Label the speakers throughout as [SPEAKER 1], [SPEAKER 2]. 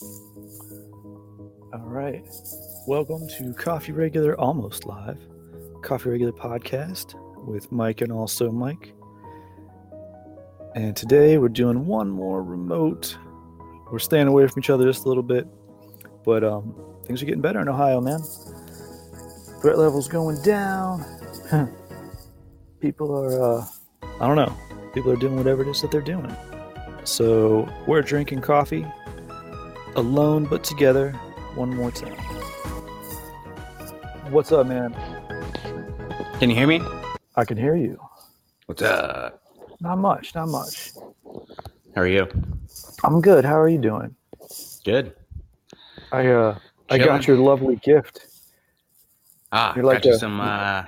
[SPEAKER 1] All right. Welcome to Coffee Regular Almost Live, Coffee Regular podcast with Mike and also Mike. And today we're doing one more remote. We're staying away from each other just a little bit, but um, things are getting better in Ohio, man. Threat levels going down. People are, uh, I don't know, people are doing whatever it is that they're doing. So we're drinking coffee alone but together one more time. What's up, man?
[SPEAKER 2] Can you hear me?
[SPEAKER 1] I can hear you.
[SPEAKER 2] What's up?
[SPEAKER 1] Not much, not much.
[SPEAKER 2] How are you?
[SPEAKER 1] I'm good. How are you doing?
[SPEAKER 2] Good.
[SPEAKER 1] I uh I
[SPEAKER 2] Chilling.
[SPEAKER 1] got your lovely gift.
[SPEAKER 2] Ah,
[SPEAKER 1] You're like
[SPEAKER 2] got you
[SPEAKER 1] a-
[SPEAKER 2] some uh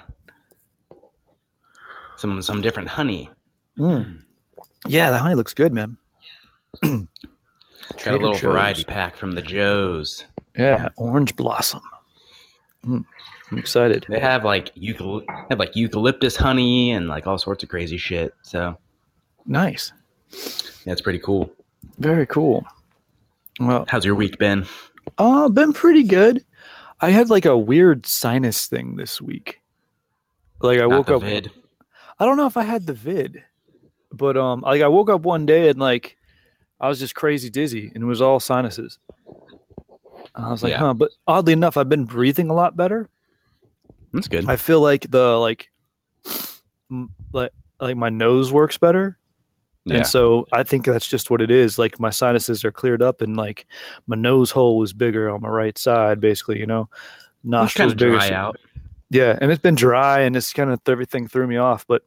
[SPEAKER 2] some some different honey.
[SPEAKER 1] Mm. Yeah, the honey looks good, man.
[SPEAKER 2] Got a little
[SPEAKER 1] Joe's.
[SPEAKER 2] variety pack from the Joes.
[SPEAKER 1] Yeah, orange blossom. Mm. I'm excited.
[SPEAKER 2] They have like eucal have like eucalyptus honey and like all sorts of crazy shit. So
[SPEAKER 1] Nice.
[SPEAKER 2] yeah, it's pretty cool.
[SPEAKER 1] Very cool. Well,
[SPEAKER 2] How's your week been?
[SPEAKER 1] uh, been pretty good. I had like a weird sinus thing this week. Like I
[SPEAKER 2] Not
[SPEAKER 1] woke up.
[SPEAKER 2] vid.
[SPEAKER 1] I don't know if I had the vid, but um, like I woke up one day and like I was just crazy dizzy, and it was all sinuses. And I was like,
[SPEAKER 2] Yeah.
[SPEAKER 1] huh. But oddly enough, I've been breathing a lot better.
[SPEAKER 2] That's good.
[SPEAKER 1] I feel like the like, m- like like my nose works better,
[SPEAKER 2] Yeah.
[SPEAKER 1] and so I think that's just what it is. Like my sinuses are cleared up, and like my nose hole was bigger on my right side, basically. You know, nostrils bigger.
[SPEAKER 2] dry out.
[SPEAKER 1] Yeah, and it's been dry, and it's kind of everything threw me off. But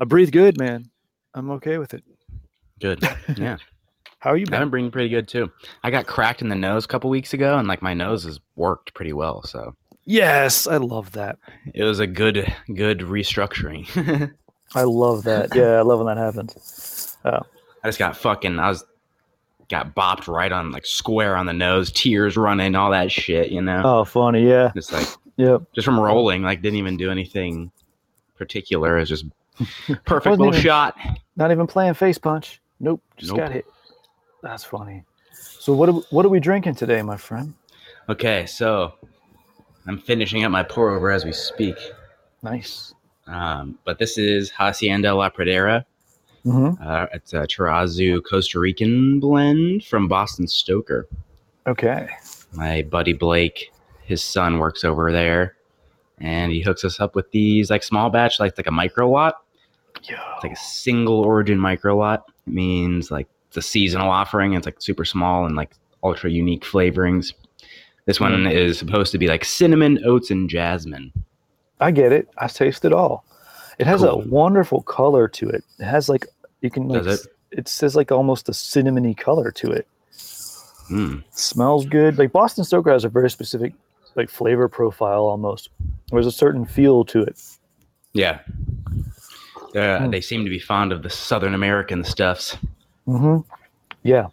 [SPEAKER 1] I breathe good, man. I'm okay with it.
[SPEAKER 2] Good. Yeah.
[SPEAKER 1] How are you
[SPEAKER 2] I've
[SPEAKER 1] been?
[SPEAKER 2] been breathing pretty good too. I got cracked in the nose a couple weeks ago and like my nose has worked pretty well. So
[SPEAKER 1] Yes, I love that.
[SPEAKER 2] it was a good good restructuring.
[SPEAKER 1] I love that. Yeah, I love when that happens. Oh.
[SPEAKER 2] I just got fucking. I was got bopped right on like square on the nose, tears running, all that shit. You know,
[SPEAKER 1] Oh, funny. Yeah.
[SPEAKER 2] just like
[SPEAKER 1] Yep.
[SPEAKER 2] just from rolling, like didn't even do anything particular. It was just perfect little
[SPEAKER 1] even-
[SPEAKER 2] shot.
[SPEAKER 1] Not even playing face punch. Nope. Just
[SPEAKER 2] Nope.
[SPEAKER 1] got hit. That's funny. So what are, we- what are we drinking today, my friend?
[SPEAKER 2] Okay, so I'm finishing up my pour over as we speak.
[SPEAKER 1] Nice.
[SPEAKER 2] Um, but this is Hacienda La Pradera.
[SPEAKER 1] Mm-hmm.
[SPEAKER 2] Uh, it's a Tarrazu Costa Rican blend from Boston Stoker.
[SPEAKER 1] Okay.
[SPEAKER 2] my buddy Blake, his son works over there, and he hooks us up with these like small batch, like like a micro lot.
[SPEAKER 1] Yeah.
[SPEAKER 2] It's like a single origin micro lot. It means like it's a seasonal offering. It's like super small and like ultra unique flavorings. This one is supposed to be like cinnamon, oats, and jasmine.
[SPEAKER 1] I get it. I taste it all. It has
[SPEAKER 2] Cool.
[SPEAKER 1] a wonderful color to it. It has like you can like
[SPEAKER 2] Does
[SPEAKER 1] it? it says like almost a cinnamony color to it.
[SPEAKER 2] Mm.
[SPEAKER 1] smells good. Like Boston Stoker has a very specific like flavor profile almost. There's a certain feel to it.
[SPEAKER 2] Yeah. Uh,
[SPEAKER 1] Hmm.
[SPEAKER 2] They seem to be fond of the Southern American stuffs.
[SPEAKER 1] Mm-hmm. Yeah,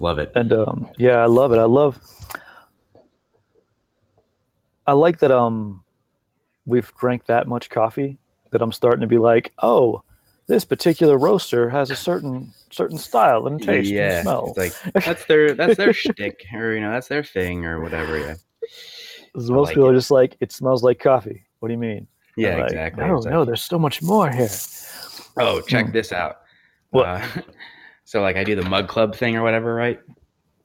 [SPEAKER 2] Love it.
[SPEAKER 1] and um, yeah, I love it. I love. I like that. Um, we've drank that much coffee that I'm starting to be like, oh, this particular roaster has a certain certain style and taste and smell.
[SPEAKER 2] it's like that's their that's their shtick, or you know, that's their thing, or whatever. Yeah,
[SPEAKER 1] Most
[SPEAKER 2] like
[SPEAKER 1] people
[SPEAKER 2] it.
[SPEAKER 1] are just like, it smells like coffee. What do you mean?
[SPEAKER 2] yeah,
[SPEAKER 1] Like,
[SPEAKER 2] exactly. It's like,
[SPEAKER 1] no, there's so much more here.
[SPEAKER 2] oh, check
[SPEAKER 1] Hmm.
[SPEAKER 2] this out.
[SPEAKER 1] What?
[SPEAKER 2] Uh, so, like, I do the mug club thing or whatever, right?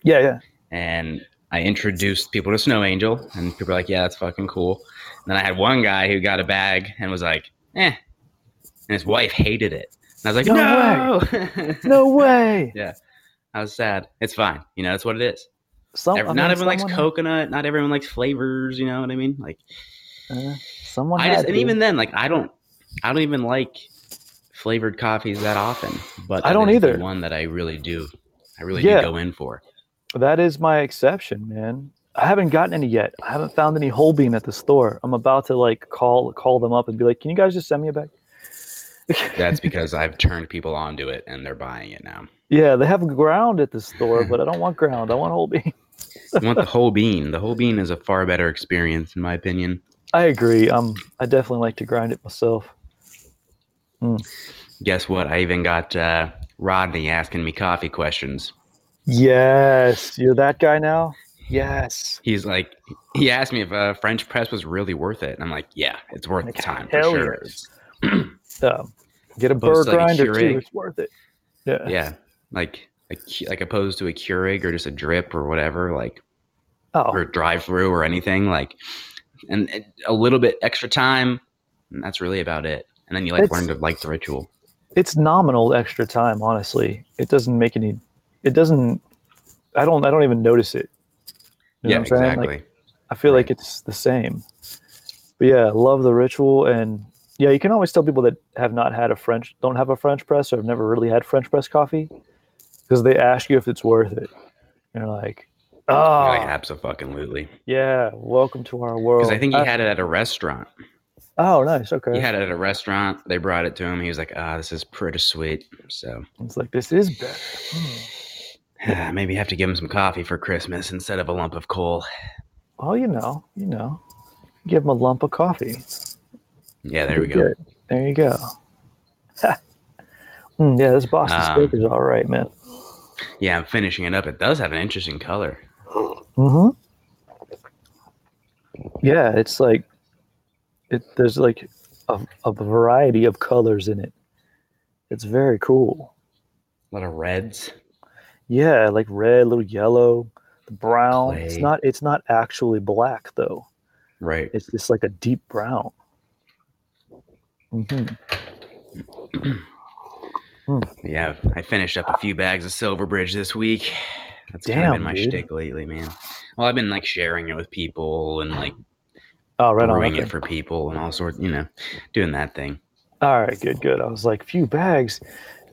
[SPEAKER 1] Yeah, yeah.
[SPEAKER 2] And I introduced people to Snow Angel, and people were like, "Yeah, that's fucking cool." And then I had one guy who got a bag and was like, "Eh," and his wife hated it. And I was like,
[SPEAKER 1] No
[SPEAKER 2] "No,
[SPEAKER 1] No way.
[SPEAKER 2] Yeah, I was sad. It's fine. You know, that's what it is.
[SPEAKER 1] Some,
[SPEAKER 2] Every-
[SPEAKER 1] I
[SPEAKER 2] not
[SPEAKER 1] mean,
[SPEAKER 2] everyone likes coconut. Not everyone likes flavors. You know what I mean? Like,
[SPEAKER 1] Uh, someone
[SPEAKER 2] I just and even then, like, I don't, I don't even like flavored coffees that often. But
[SPEAKER 1] I don't either.
[SPEAKER 2] One that I really do, I really
[SPEAKER 1] Yeah.
[SPEAKER 2] do go in for.
[SPEAKER 1] that is my exception, man. I haven't gotten any yet. I haven't found any whole bean at the store. I'm about to like call call them up and be like, "Can you guys just send me a bag?"
[SPEAKER 2] That's because I've turned people onto it and they're buying it now.
[SPEAKER 1] yeah, they have ground at the store, but I don't want ground. I want whole bean.
[SPEAKER 2] You want the whole bean. The whole bean is a far better experience, in my opinion.
[SPEAKER 1] I agree. Um, I definitely like to grind it myself.
[SPEAKER 2] Guess what? I even got uh, Rodney asking me coffee questions.
[SPEAKER 1] Yes, you're that guy now. Yes.
[SPEAKER 2] He's like, he asked me if a French press was really worth it, and I'm like, yeah, it's worth the time for sure.
[SPEAKER 1] Um, get a
[SPEAKER 2] Opposed
[SPEAKER 1] burr
[SPEAKER 2] to, like,
[SPEAKER 1] grinder too. It's worth it. Yeah.
[SPEAKER 2] Yeah, like a, like opposed to a Keurig or just a drip or whatever, like
[SPEAKER 1] Oh,
[SPEAKER 2] or drive through or anything, like, and a little bit extra time, and that's really about it. And then you like
[SPEAKER 1] It's-
[SPEAKER 2] learn to like the ritual.
[SPEAKER 1] it's nominal extra time. Honestly, it doesn't make any. It doesn't. I don't. I don't even notice it. You know
[SPEAKER 2] yeah,
[SPEAKER 1] what I'm
[SPEAKER 2] exactly.
[SPEAKER 1] Like, I feel like it's the same. But yeah, love the ritual, and yeah, you can always tell people that have not had a French, don't have a French press, or have never really had French press coffee, because they ask you if it's worth it. And you're like, oh,
[SPEAKER 2] like absolutely.
[SPEAKER 1] yeah, welcome to our world.
[SPEAKER 2] Because I think he
[SPEAKER 1] Uh,
[SPEAKER 2] had it at a restaurant.
[SPEAKER 1] Oh, nice. Okay.
[SPEAKER 2] He had it at a restaurant. They brought it to him. He was like, "Ah, this is pretty sweet." So
[SPEAKER 1] It's like this is better. Hmm.
[SPEAKER 2] maybe have to give him some coffee for Christmas instead of a lump of coal.
[SPEAKER 1] Oh, you know, you know, give him a lump of coffee.
[SPEAKER 2] Yeah, there we go.
[SPEAKER 1] good. There you go. Mm, yeah, this Boston
[SPEAKER 2] Um,
[SPEAKER 1] is all right, man.
[SPEAKER 2] Yeah, I'm finishing it up. It does have an interesting color.
[SPEAKER 1] Mm-hmm. Yeah, it's like it. There's like a, a variety of colors in it. It's very cool.
[SPEAKER 2] A lot of reds.
[SPEAKER 1] Yeah, like red, little yellow, the brown. It's not. It's not actually black though.
[SPEAKER 2] Right.
[SPEAKER 1] It's just like a deep brown. hmm
[SPEAKER 2] Yeah, I finished up a few bags of Silverbridge this week. That's kind of
[SPEAKER 1] Damn,
[SPEAKER 2] been my
[SPEAKER 1] dude.
[SPEAKER 2] shtick lately, man. Well, I've been like sharing it with people and like
[SPEAKER 1] Oh, right on.
[SPEAKER 2] brewing
[SPEAKER 1] okay.
[SPEAKER 2] it for people and all sorts, you know, doing that thing.
[SPEAKER 1] All right, good, good. I was like, few bags.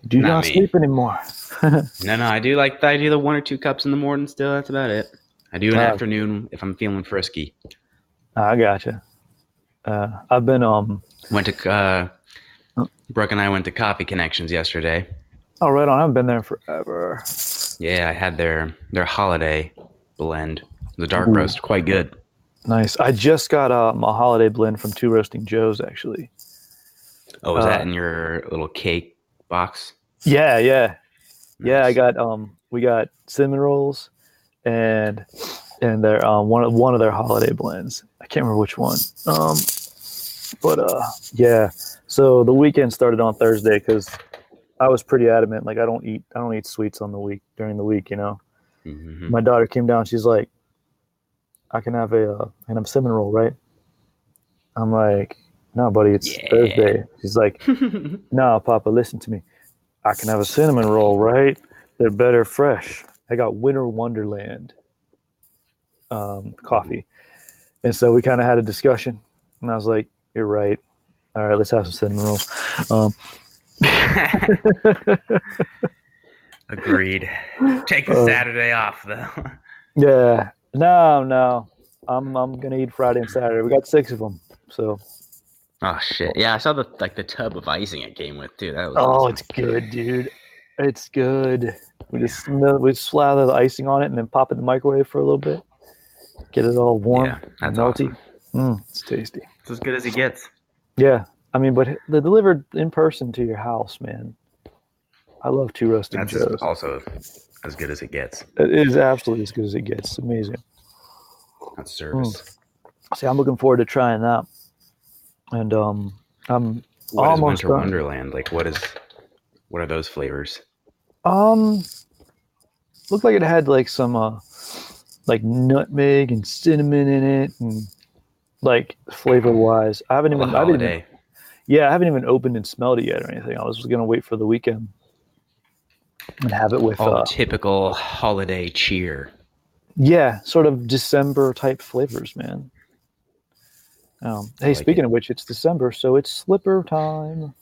[SPEAKER 1] Do
[SPEAKER 2] Not
[SPEAKER 1] not sleep anymore.
[SPEAKER 2] No, no, I do like the idea of the one or two cups in the morning still. That's about it. I do an
[SPEAKER 1] Wow.
[SPEAKER 2] afternoon if I'm feeling frisky.
[SPEAKER 1] I gotcha. Uh, I've been um.
[SPEAKER 2] Went to uh Brooke and I went to Coffee Connections yesterday.
[SPEAKER 1] Oh, right on. I've been there forever.
[SPEAKER 2] Yeah, I had their their holiday blend. The dark
[SPEAKER 1] Ooh.
[SPEAKER 2] roast, quite good.
[SPEAKER 1] Nice. I just got um, a holiday blend from Two Roasting Joe's, actually.
[SPEAKER 2] Oh, was that
[SPEAKER 1] Uh,
[SPEAKER 2] in your little cake box?
[SPEAKER 1] Yeah, yeah, yeah. I got um, we got cinnamon rolls, and and their um one of one of their holiday blends. I can't remember which one. Um, but uh, yeah. So the weekend started on Thursday because I was pretty adamant. Like I don't eat I don't eat sweets on the week during the week. You know.
[SPEAKER 2] Mhm.
[SPEAKER 1] my daughter came down. She's like, "I can have a uh, can have a cinnamon roll, right?" I'm like, "No, buddy, it's
[SPEAKER 2] Yeah.
[SPEAKER 1] Thursday." She's like, "No, Papa, listen to me. I can have a cinnamon roll, right? They're better fresh. I got Winter Wonderland um, coffee, and so we kind of had a discussion, and I was like, "You're right. All right, let's have some cinnamon rolls." Um,
[SPEAKER 2] Agreed. Take the
[SPEAKER 1] Uh,
[SPEAKER 2] Saturday off though.
[SPEAKER 1] yeah, no, no, I'm I'm gonna eat Friday and Saturday. We got six of them, so.
[SPEAKER 2] oh shit! Yeah, I saw the like the tub of icing it came with too. That was
[SPEAKER 1] Oh,
[SPEAKER 2] awesome.
[SPEAKER 1] it's good, dude. It's good. We just mel- we slather the icing on it and then pop it in the microwave for a little bit. Get it all warm,
[SPEAKER 2] yeah,
[SPEAKER 1] and
[SPEAKER 2] that's
[SPEAKER 1] melty.
[SPEAKER 2] awesome.
[SPEAKER 1] Mm, it's tasty.
[SPEAKER 2] It's as good as it gets.
[SPEAKER 1] Yeah, I mean, but they're delivered in person to your house, man. I love two roasting
[SPEAKER 2] That's
[SPEAKER 1] joes.
[SPEAKER 2] also as good as it gets.
[SPEAKER 1] It is absolutely as good as it gets. It's amazing.
[SPEAKER 2] That's service.
[SPEAKER 1] See, I'm looking forward to trying that. And um, I'm
[SPEAKER 2] What is
[SPEAKER 1] Almost
[SPEAKER 2] Winter
[SPEAKER 1] done.
[SPEAKER 2] Wonderland? Like, what is? What are those flavors?
[SPEAKER 1] Um, looked like it had like some uh, like nutmeg and cinnamon in it, and like flavor wise, I haven't even, I haven't even, yeah, I haven't even opened and smelled it yet or anything. I was gonna wait for the weekend and have it with, uh,
[SPEAKER 2] typical holiday cheer.
[SPEAKER 1] yeah, sort of December type flavors, man. Um, hey,
[SPEAKER 2] like
[SPEAKER 1] speaking
[SPEAKER 2] it.
[SPEAKER 1] of which, it's December, so it's slipper time.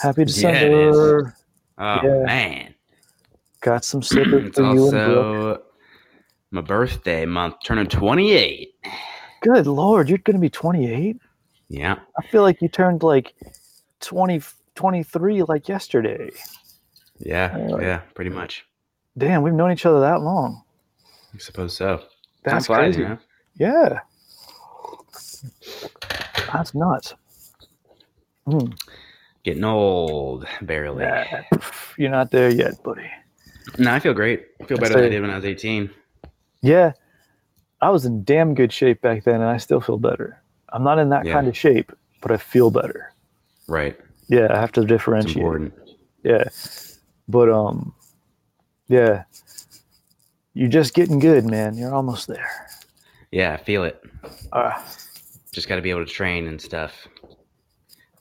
[SPEAKER 1] Happy
[SPEAKER 2] Yeah.
[SPEAKER 1] December!
[SPEAKER 2] Oh
[SPEAKER 1] Yeah.
[SPEAKER 2] man,
[SPEAKER 1] Got some slippers for you and Brooke.
[SPEAKER 2] also my birthday month, turning twenty-eight.
[SPEAKER 1] Good lord, you're gonna be 28.
[SPEAKER 2] Yeah,
[SPEAKER 1] I feel like you turned like 20, 23 like yesterday.
[SPEAKER 2] Yeah,
[SPEAKER 1] Uh,
[SPEAKER 2] yeah, pretty much.
[SPEAKER 1] Damn, we've known each other that long.
[SPEAKER 2] I suppose so.
[SPEAKER 1] That's
[SPEAKER 2] flies,
[SPEAKER 1] crazy.
[SPEAKER 2] you know?
[SPEAKER 1] Yeah. That's nuts. Hmm.
[SPEAKER 2] Getting old, barely.
[SPEAKER 1] Yeah, you're not there yet, buddy.
[SPEAKER 2] No, I feel great. I feel better than I did when I was 18.
[SPEAKER 1] Yeah, I was in damn good shape back then, and I still feel better. I'm not in that
[SPEAKER 2] Yeah.
[SPEAKER 1] kind of shape, but I feel better.
[SPEAKER 2] Right.
[SPEAKER 1] Yeah, I have to differentiate.
[SPEAKER 2] important.
[SPEAKER 1] Yeah, but um, yeah, you're just getting good, man. You're almost there.
[SPEAKER 2] Yeah, I feel it.
[SPEAKER 1] Uh,
[SPEAKER 2] Just got to be able to train and stuff.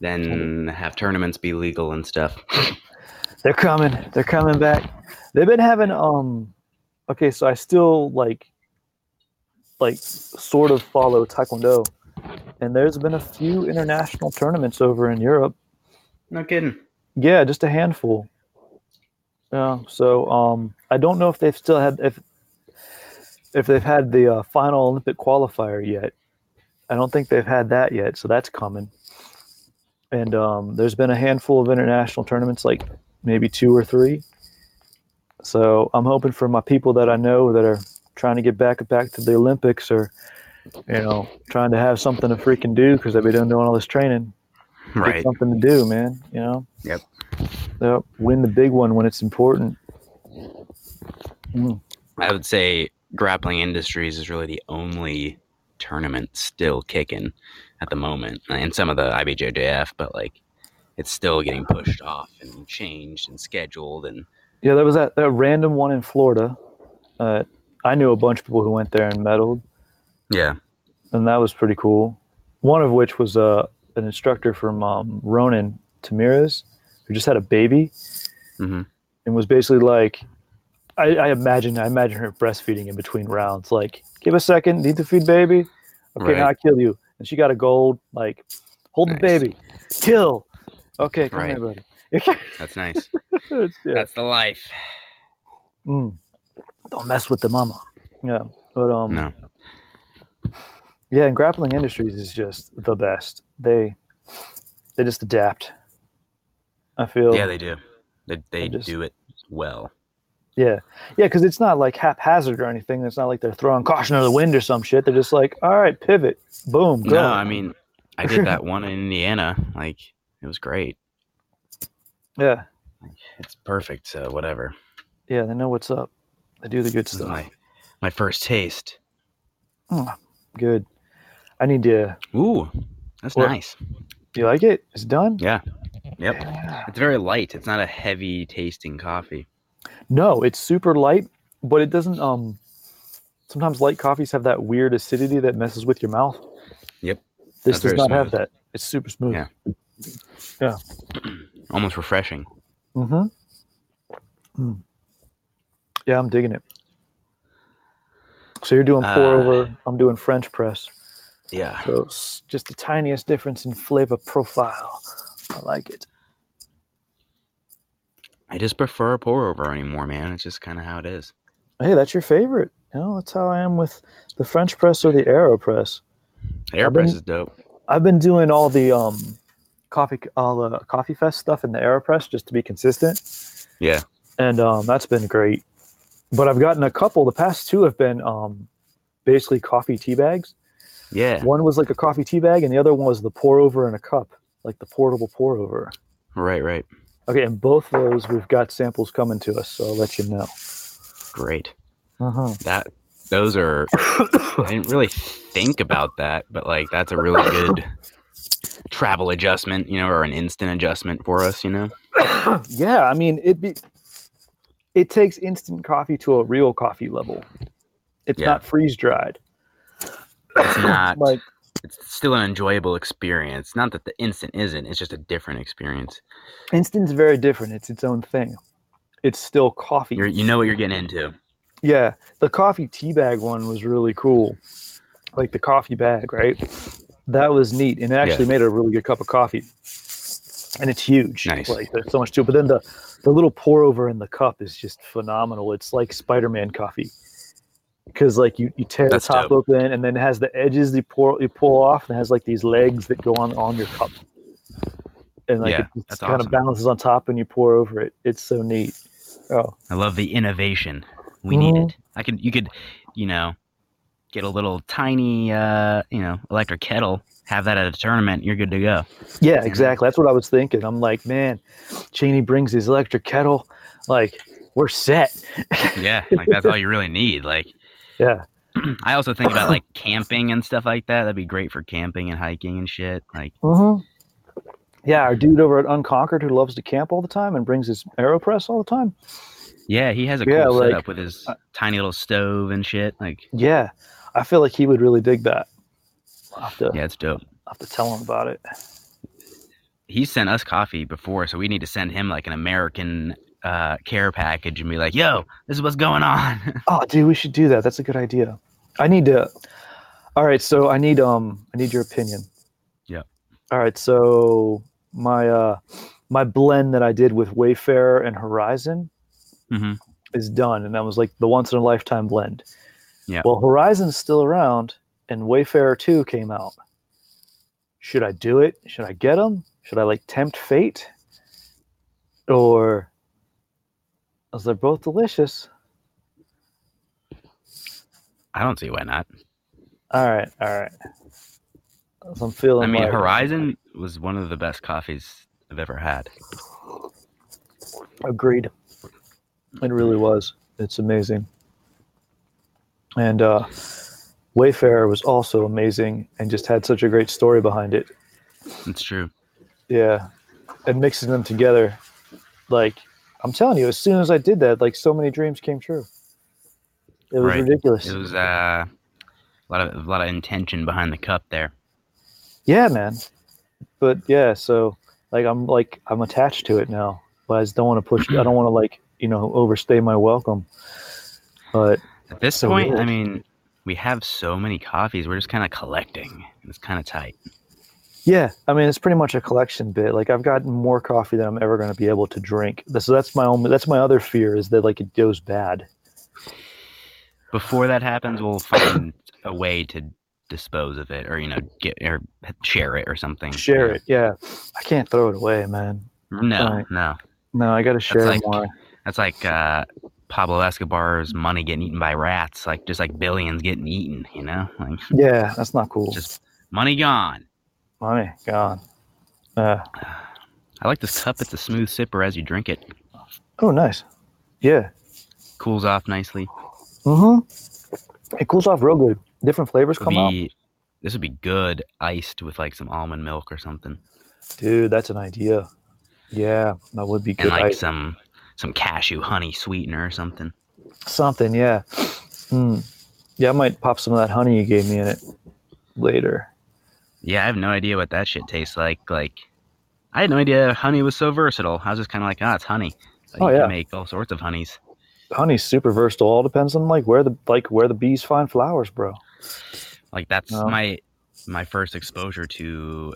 [SPEAKER 2] Then have tournaments be legal and stuff.
[SPEAKER 1] they're coming. They're coming back. They've been having um. Okay, so I still like, like, sort of follow Taekwondo, and there's been a few international tournaments over in Europe.
[SPEAKER 2] No kidding.
[SPEAKER 1] Yeah, just a handful. Yeah. So um, I don't know if they've still had if if they've had the uh, final Olympic qualifier yet. I don't think they've had that yet, so that's coming. And um, there's been a handful of international tournaments, like maybe two or three. So I'm hoping for my people that I know that are trying to get back back to the Olympics or, you know, trying to have something to freaking do because they've been doing all this training get
[SPEAKER 2] Right.
[SPEAKER 1] something to do, man. You know.
[SPEAKER 2] Yep.
[SPEAKER 1] Yep. Win the big one when it's important. Mm.
[SPEAKER 2] I would say grappling industries is really the only tournament still kicking at the moment, and some of the IBJJF, but like it's still getting pushed off and changed and scheduled and
[SPEAKER 1] Yeah, there was that, that random one in Florida. Uh, I knew a bunch of people who went there and medaled,
[SPEAKER 2] yeah,
[SPEAKER 1] and that was pretty cool. One of which was uh, an instructor from um, Ronan Tamiras, who just had a baby
[SPEAKER 2] hmm
[SPEAKER 1] and was basically like, I, I imagine, I imagine her breastfeeding in between rounds. Like, give a second, need to feed baby. Okay, now I kill you. And she got a gold. Like, hold the baby, kill. Okay, come
[SPEAKER 2] Right.
[SPEAKER 1] here, buddy.
[SPEAKER 2] that's nice.
[SPEAKER 1] yeah.
[SPEAKER 2] That's the life.
[SPEAKER 1] Mm. Don't mess with the mama. Yeah, but um,
[SPEAKER 2] No,
[SPEAKER 1] yeah, and grappling industries is just the best. They they just adapt. I feel
[SPEAKER 2] yeah, they do. They they
[SPEAKER 1] just-
[SPEAKER 2] do it well.
[SPEAKER 1] yeah yeah because it's not like haphazard or anything. It's not like they're throwing caution to the wind or some shit. They're just like, all right, pivot, boom, go.
[SPEAKER 2] No, I mean, I did that one in Indiana. Like it was great.
[SPEAKER 1] yeah,
[SPEAKER 2] It's perfect. So whatever.
[SPEAKER 1] yeah, they know what's up. They do the good
[SPEAKER 2] This
[SPEAKER 1] stuff.
[SPEAKER 2] my my first taste. Hmm.
[SPEAKER 1] Good. I need to.
[SPEAKER 2] Ooh, that's
[SPEAKER 1] What?
[SPEAKER 2] nice.
[SPEAKER 1] You like it? It's done.
[SPEAKER 2] Yeah. Yep.
[SPEAKER 1] Yeah.
[SPEAKER 2] It's very light. It's not a heavy tasting coffee.
[SPEAKER 1] No, it's super light, but it doesn't. Um, sometimes light coffees have that weird acidity that messes with your mouth.
[SPEAKER 2] Yep.
[SPEAKER 1] This
[SPEAKER 2] That's
[SPEAKER 1] does not have that. It's super smooth.
[SPEAKER 2] Yeah. Almost refreshing.
[SPEAKER 1] Mm-hmm. Mm. Yeah, I'm digging it. So you're doing pour
[SPEAKER 2] Uh,
[SPEAKER 1] over. I'm doing French press.
[SPEAKER 2] Yeah.
[SPEAKER 1] So it's just the tiniest difference in flavor profile. I like it.
[SPEAKER 2] I just prefer a pour over anymore, man. It's just kind of how it is.
[SPEAKER 1] Hey, that's your favorite. You know, that's how I am with the French press or the Aeropress.
[SPEAKER 2] Airpress
[SPEAKER 1] been-
[SPEAKER 2] is dope.
[SPEAKER 1] I've been doing all the um coffee all the coffee fest stuff in the Aeropress just to be consistent.
[SPEAKER 2] Yeah.
[SPEAKER 1] And um that's been great. But I've gotten a couple. The past two have been um basically coffee tea bags.
[SPEAKER 2] Yeah.
[SPEAKER 1] One was like a coffee tea bag and the other one was the pour over in a cup, like the portable pour over.
[SPEAKER 2] Right, right.
[SPEAKER 1] Okay, and both those we've got samples coming to us, so I'll let you know.
[SPEAKER 2] Great.
[SPEAKER 1] Uh-huh.
[SPEAKER 2] That those are I didn't really think about that, but like that's a really good travel adjustment, you know, or an instant adjustment for us, you know.
[SPEAKER 1] yeah, I mean it be it takes instant coffee to a real coffee level. It's
[SPEAKER 2] Yeah.
[SPEAKER 1] not freeze dried.
[SPEAKER 2] It's not
[SPEAKER 1] like
[SPEAKER 2] it's still an enjoyable experience. Not that the instant isn't, it's just a different experience.
[SPEAKER 1] instant's very different. It's its own thing. It's still coffee.
[SPEAKER 2] You're, you know what you're getting into.
[SPEAKER 1] yeah, the coffee tea bag one was really cool. Like the coffee bag, right? That was neat, and it actually made a really good cup of coffee. And it's huge.
[SPEAKER 2] Nice.
[SPEAKER 1] Like there's so much to it. But then the the little pour over in the cup is just phenomenal. It's like Spider-Man coffee. Because like you, you tear
[SPEAKER 2] That's
[SPEAKER 1] the top
[SPEAKER 2] dope.
[SPEAKER 1] open and then it has the edges you pour you pull off and it has like these legs that go on on your cup. And like
[SPEAKER 2] Yeah,
[SPEAKER 1] it just kind
[SPEAKER 2] awesome.
[SPEAKER 1] of balances on top and you pour over it. It's so neat. Oh.
[SPEAKER 2] I love the innovation. We
[SPEAKER 1] Mhm.
[SPEAKER 2] need it. I could you could, you know, get a little tiny uh, you know, electric kettle, have that at a tournament, you're good to go.
[SPEAKER 1] Yeah, exactly. That's what I was thinking. I'm like, man, Cheney brings his electric kettle. Like, we're set.
[SPEAKER 2] Yeah, like that's all you really need. Like
[SPEAKER 1] yeah.
[SPEAKER 2] I also think about like camping and stuff like that. That'd be great for camping and hiking and shit. Like
[SPEAKER 1] Mm-hmm. Yeah, our dude over at Unconquered who loves to camp all the time and brings his AeroPress all the time.
[SPEAKER 2] yeah, he has a cool
[SPEAKER 1] Yeah, like,
[SPEAKER 2] setup with his tiny little stove and shit. Like
[SPEAKER 1] Yeah, I feel like he would really dig that. I'll have to,
[SPEAKER 2] yeah, it's dope.
[SPEAKER 1] I'll have to tell him about it.
[SPEAKER 2] He sent us coffee before, so we need to send him like an American uh, care package and be like, "Yo, this is what's going on."
[SPEAKER 1] Oh, dude, we should do that. That's a good idea. I need to. All right, so I need um, I need your opinion.
[SPEAKER 2] Yeah.
[SPEAKER 1] All right, so my uh, my blend that I did with Wayfarer and Horizon
[SPEAKER 2] hmm
[SPEAKER 1] is done, and that was like the once in a lifetime blend.
[SPEAKER 2] Yeah.
[SPEAKER 1] Well, Horizon's still around, and Wayfarer Two came out. Should I do it? Should I get them? Should I like tempt fate? Or, as they're both delicious.
[SPEAKER 2] I don't see why not.
[SPEAKER 1] All right, all right. So I'm feeling.
[SPEAKER 2] I mean,
[SPEAKER 1] like-
[SPEAKER 2] Horizon was one of the best coffees I've ever had.
[SPEAKER 1] Agreed. It really was. It's amazing. And uh, Wayfarer was also amazing and just had such a great story behind it.
[SPEAKER 2] It's true.
[SPEAKER 1] Yeah. And mixing them together, like, I'm telling you, as soon as I did that, like, so many dreams came true. It was
[SPEAKER 2] Right.
[SPEAKER 1] ridiculous.
[SPEAKER 2] It was uh, a lot of a lot of intention behind the cup there.
[SPEAKER 1] Yeah, man. But yeah, so, like, I'm like, I'm attached to it now. But I just don't want to push, I don't want to, like, you know, overstay my welcome. But
[SPEAKER 2] At this
[SPEAKER 1] So
[SPEAKER 2] point, I mean, we have so many coffees. We're just kind of collecting. It's kind of tight.
[SPEAKER 1] Yeah, I mean it's pretty much a collection bit. Like I've gotten more coffee than I'm ever going to be able to drink. So that's my only. That's my other fear is that like it goes bad.
[SPEAKER 2] Before that happens, we'll find a way to dispose of it, or you know, get or share it or something.
[SPEAKER 1] Share it. Yeah, I can't throw it away, man.
[SPEAKER 2] No,
[SPEAKER 1] Right.
[SPEAKER 2] no.
[SPEAKER 1] No, I got to share
[SPEAKER 2] like-
[SPEAKER 1] more.
[SPEAKER 2] That's like uh, Pablo Escobar's money getting eaten by rats. Like just like billions getting eaten. You know, like
[SPEAKER 1] Yeah, that's not cool.
[SPEAKER 2] just money gone.
[SPEAKER 1] Money gone. Uh,
[SPEAKER 2] I like this cup. It's a smooth sipper as you drink it.
[SPEAKER 1] oh, nice. Yeah.
[SPEAKER 2] Cools off nicely.
[SPEAKER 1] Mm-hmm. It cools off real good. Different flavors come out.
[SPEAKER 2] be, this would be good iced with like some almond milk or something,
[SPEAKER 1] Dude, that's an idea. Yeah, that would be good.
[SPEAKER 2] and
[SPEAKER 1] like
[SPEAKER 2] some some cashew honey sweetener or something.
[SPEAKER 1] Something, yeah. Hmm. Yeah, I might pop some of that honey you gave me in it later.
[SPEAKER 2] Yeah, I have no idea what that shit tastes like. Like, I had no idea honey was so versatile. I was just kind of like, ah, it's honey. But
[SPEAKER 1] Oh,
[SPEAKER 2] you
[SPEAKER 1] yeah.
[SPEAKER 2] can make all sorts of honeys.
[SPEAKER 1] honey's super versatile. All depends on like where the like where the bees find flowers, bro.
[SPEAKER 2] Like that's
[SPEAKER 1] Oh.
[SPEAKER 2] my my first exposure to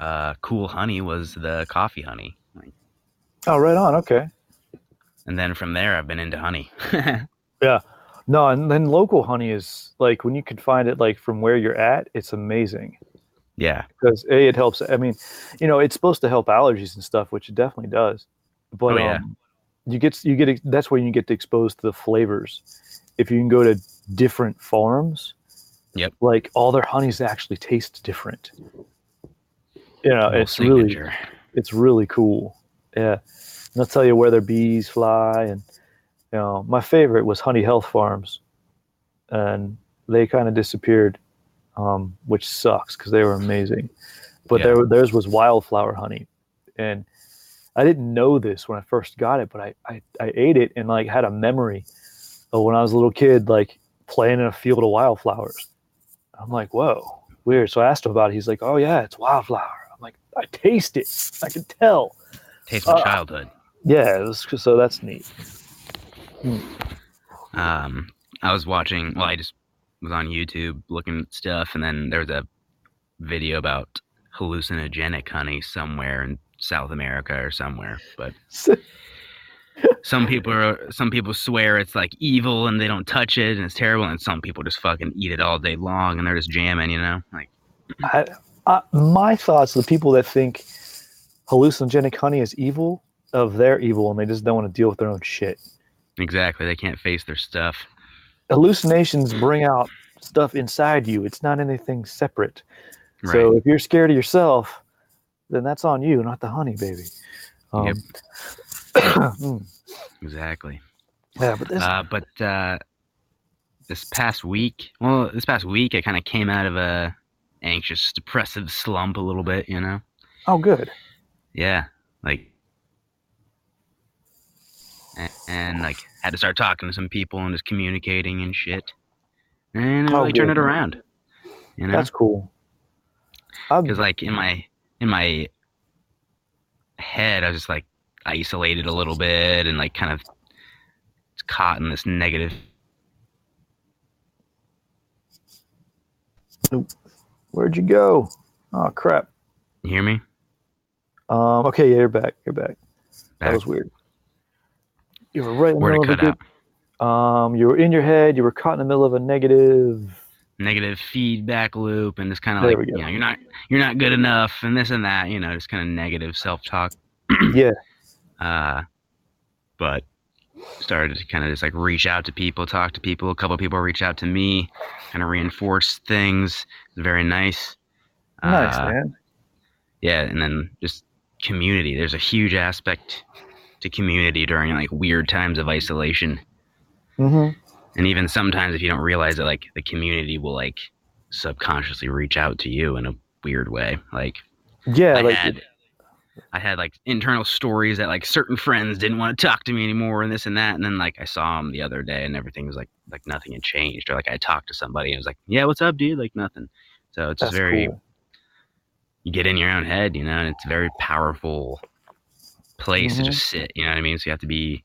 [SPEAKER 2] uh, cool honey was the coffee honey. Like,
[SPEAKER 1] Oh, right on. Okay.
[SPEAKER 2] and then from there, I've been into honey. Yeah.
[SPEAKER 1] No, and then local honey is like when you can find it like from where you're at, it's amazing
[SPEAKER 2] yeah,
[SPEAKER 1] because a it helps. I mean, you know, it's supposed to help allergies and stuff, which it definitely does. But
[SPEAKER 2] Oh, yeah.
[SPEAKER 1] um, you get you get that's where you get exposed to the flavors. If you can go to different farms,
[SPEAKER 2] Yep.
[SPEAKER 1] like all their honeys actually taste different. You know,
[SPEAKER 2] Little
[SPEAKER 1] it's really it's really cool. Yeah, and they'll tell you where their bees fly, and you know, my favorite was Honey Health Farms, and they kind of disappeared, um, which sucks because they were amazing. But
[SPEAKER 2] Yeah.
[SPEAKER 1] there, theirs was wildflower honey, and I didn't know this when I first got it, but I, I, I ate it and like had a memory of when I was a little kid, like playing in a field of wildflowers. I'm like, whoa, weird. So I asked him about it. He's like, oh yeah, it's wildflower. I'm like, I taste it. I can tell.
[SPEAKER 2] Taste my
[SPEAKER 1] uh,
[SPEAKER 2] childhood.
[SPEAKER 1] Yeah, it was, so that's neat.
[SPEAKER 2] Um, I was watching. Well, I just was on YouTube looking at stuff, and then there was a video about hallucinogenic honey somewhere in South America or somewhere. But some people are some people swear it's like evil and they don't touch it and it's terrible, and some people just fucking eat it all day long and they're just jamming. You know, like mm.
[SPEAKER 1] I, I, my thoughts, the people that think hallucinogenic honey is evil, of their evil, and they just don't want to deal with their own shit.
[SPEAKER 2] exactly they can't face their stuff.
[SPEAKER 1] Hallucinations bring out stuff inside you. It's not anything separate.
[SPEAKER 2] Right.
[SPEAKER 1] So if you're scared of yourself, then that's on you, not the honey, baby. Um,
[SPEAKER 2] Yep.
[SPEAKER 1] Mm.
[SPEAKER 2] exactly.
[SPEAKER 1] yeah, but this,
[SPEAKER 2] Uh, but uh, this past week, well, this past week, I kind of came out of a anxious, depressive slump a little bit. You know.
[SPEAKER 1] oh, good.
[SPEAKER 2] Yeah, like, and, and like had to start talking to some people and just communicating and shit, and it
[SPEAKER 1] Oh,
[SPEAKER 2] really turned it around. You know,
[SPEAKER 1] That's cool.
[SPEAKER 2] Because like in my in my head, I was just like isolated a little bit and like kind of caught in this negative.
[SPEAKER 1] where'd you go? Oh crap.
[SPEAKER 2] You hear me?
[SPEAKER 1] Um. Okay. Yeah, you're back. You're back. That was weird. You were right in the middle of a good. Um. You were in your head. You were caught in the middle of a negative.
[SPEAKER 2] Negative feedback loop and just kind of like you know you're not you're not good enough and this and that you know just kind of negative self talk.
[SPEAKER 1] Yeah.
[SPEAKER 2] uh, but started to kind of just like reach out to people, talk to people. A couple of people reach out to me, kind of reinforce things. Very nice.
[SPEAKER 1] Nice
[SPEAKER 2] Uh,
[SPEAKER 1] man.
[SPEAKER 2] Yeah, and then just community. There's a huge aspect to community during like weird times of isolation,
[SPEAKER 1] hmm
[SPEAKER 2] and even sometimes if you don't realize it, like the community will like subconsciously reach out to you in a weird way. Like
[SPEAKER 1] Yeah.
[SPEAKER 2] I
[SPEAKER 1] like
[SPEAKER 2] had I had like internal stories that like certain friends didn't want to talk to me anymore and this and that and then like I saw them the other day and everything was like like nothing had changed or like I talked to somebody and it was like yeah what's up dude like nothing so it's
[SPEAKER 1] that's
[SPEAKER 2] very
[SPEAKER 1] cool.
[SPEAKER 2] you get in your own head you know and it's very powerful place
[SPEAKER 1] Mhm.
[SPEAKER 2] to just sit you know what I mean so you have to be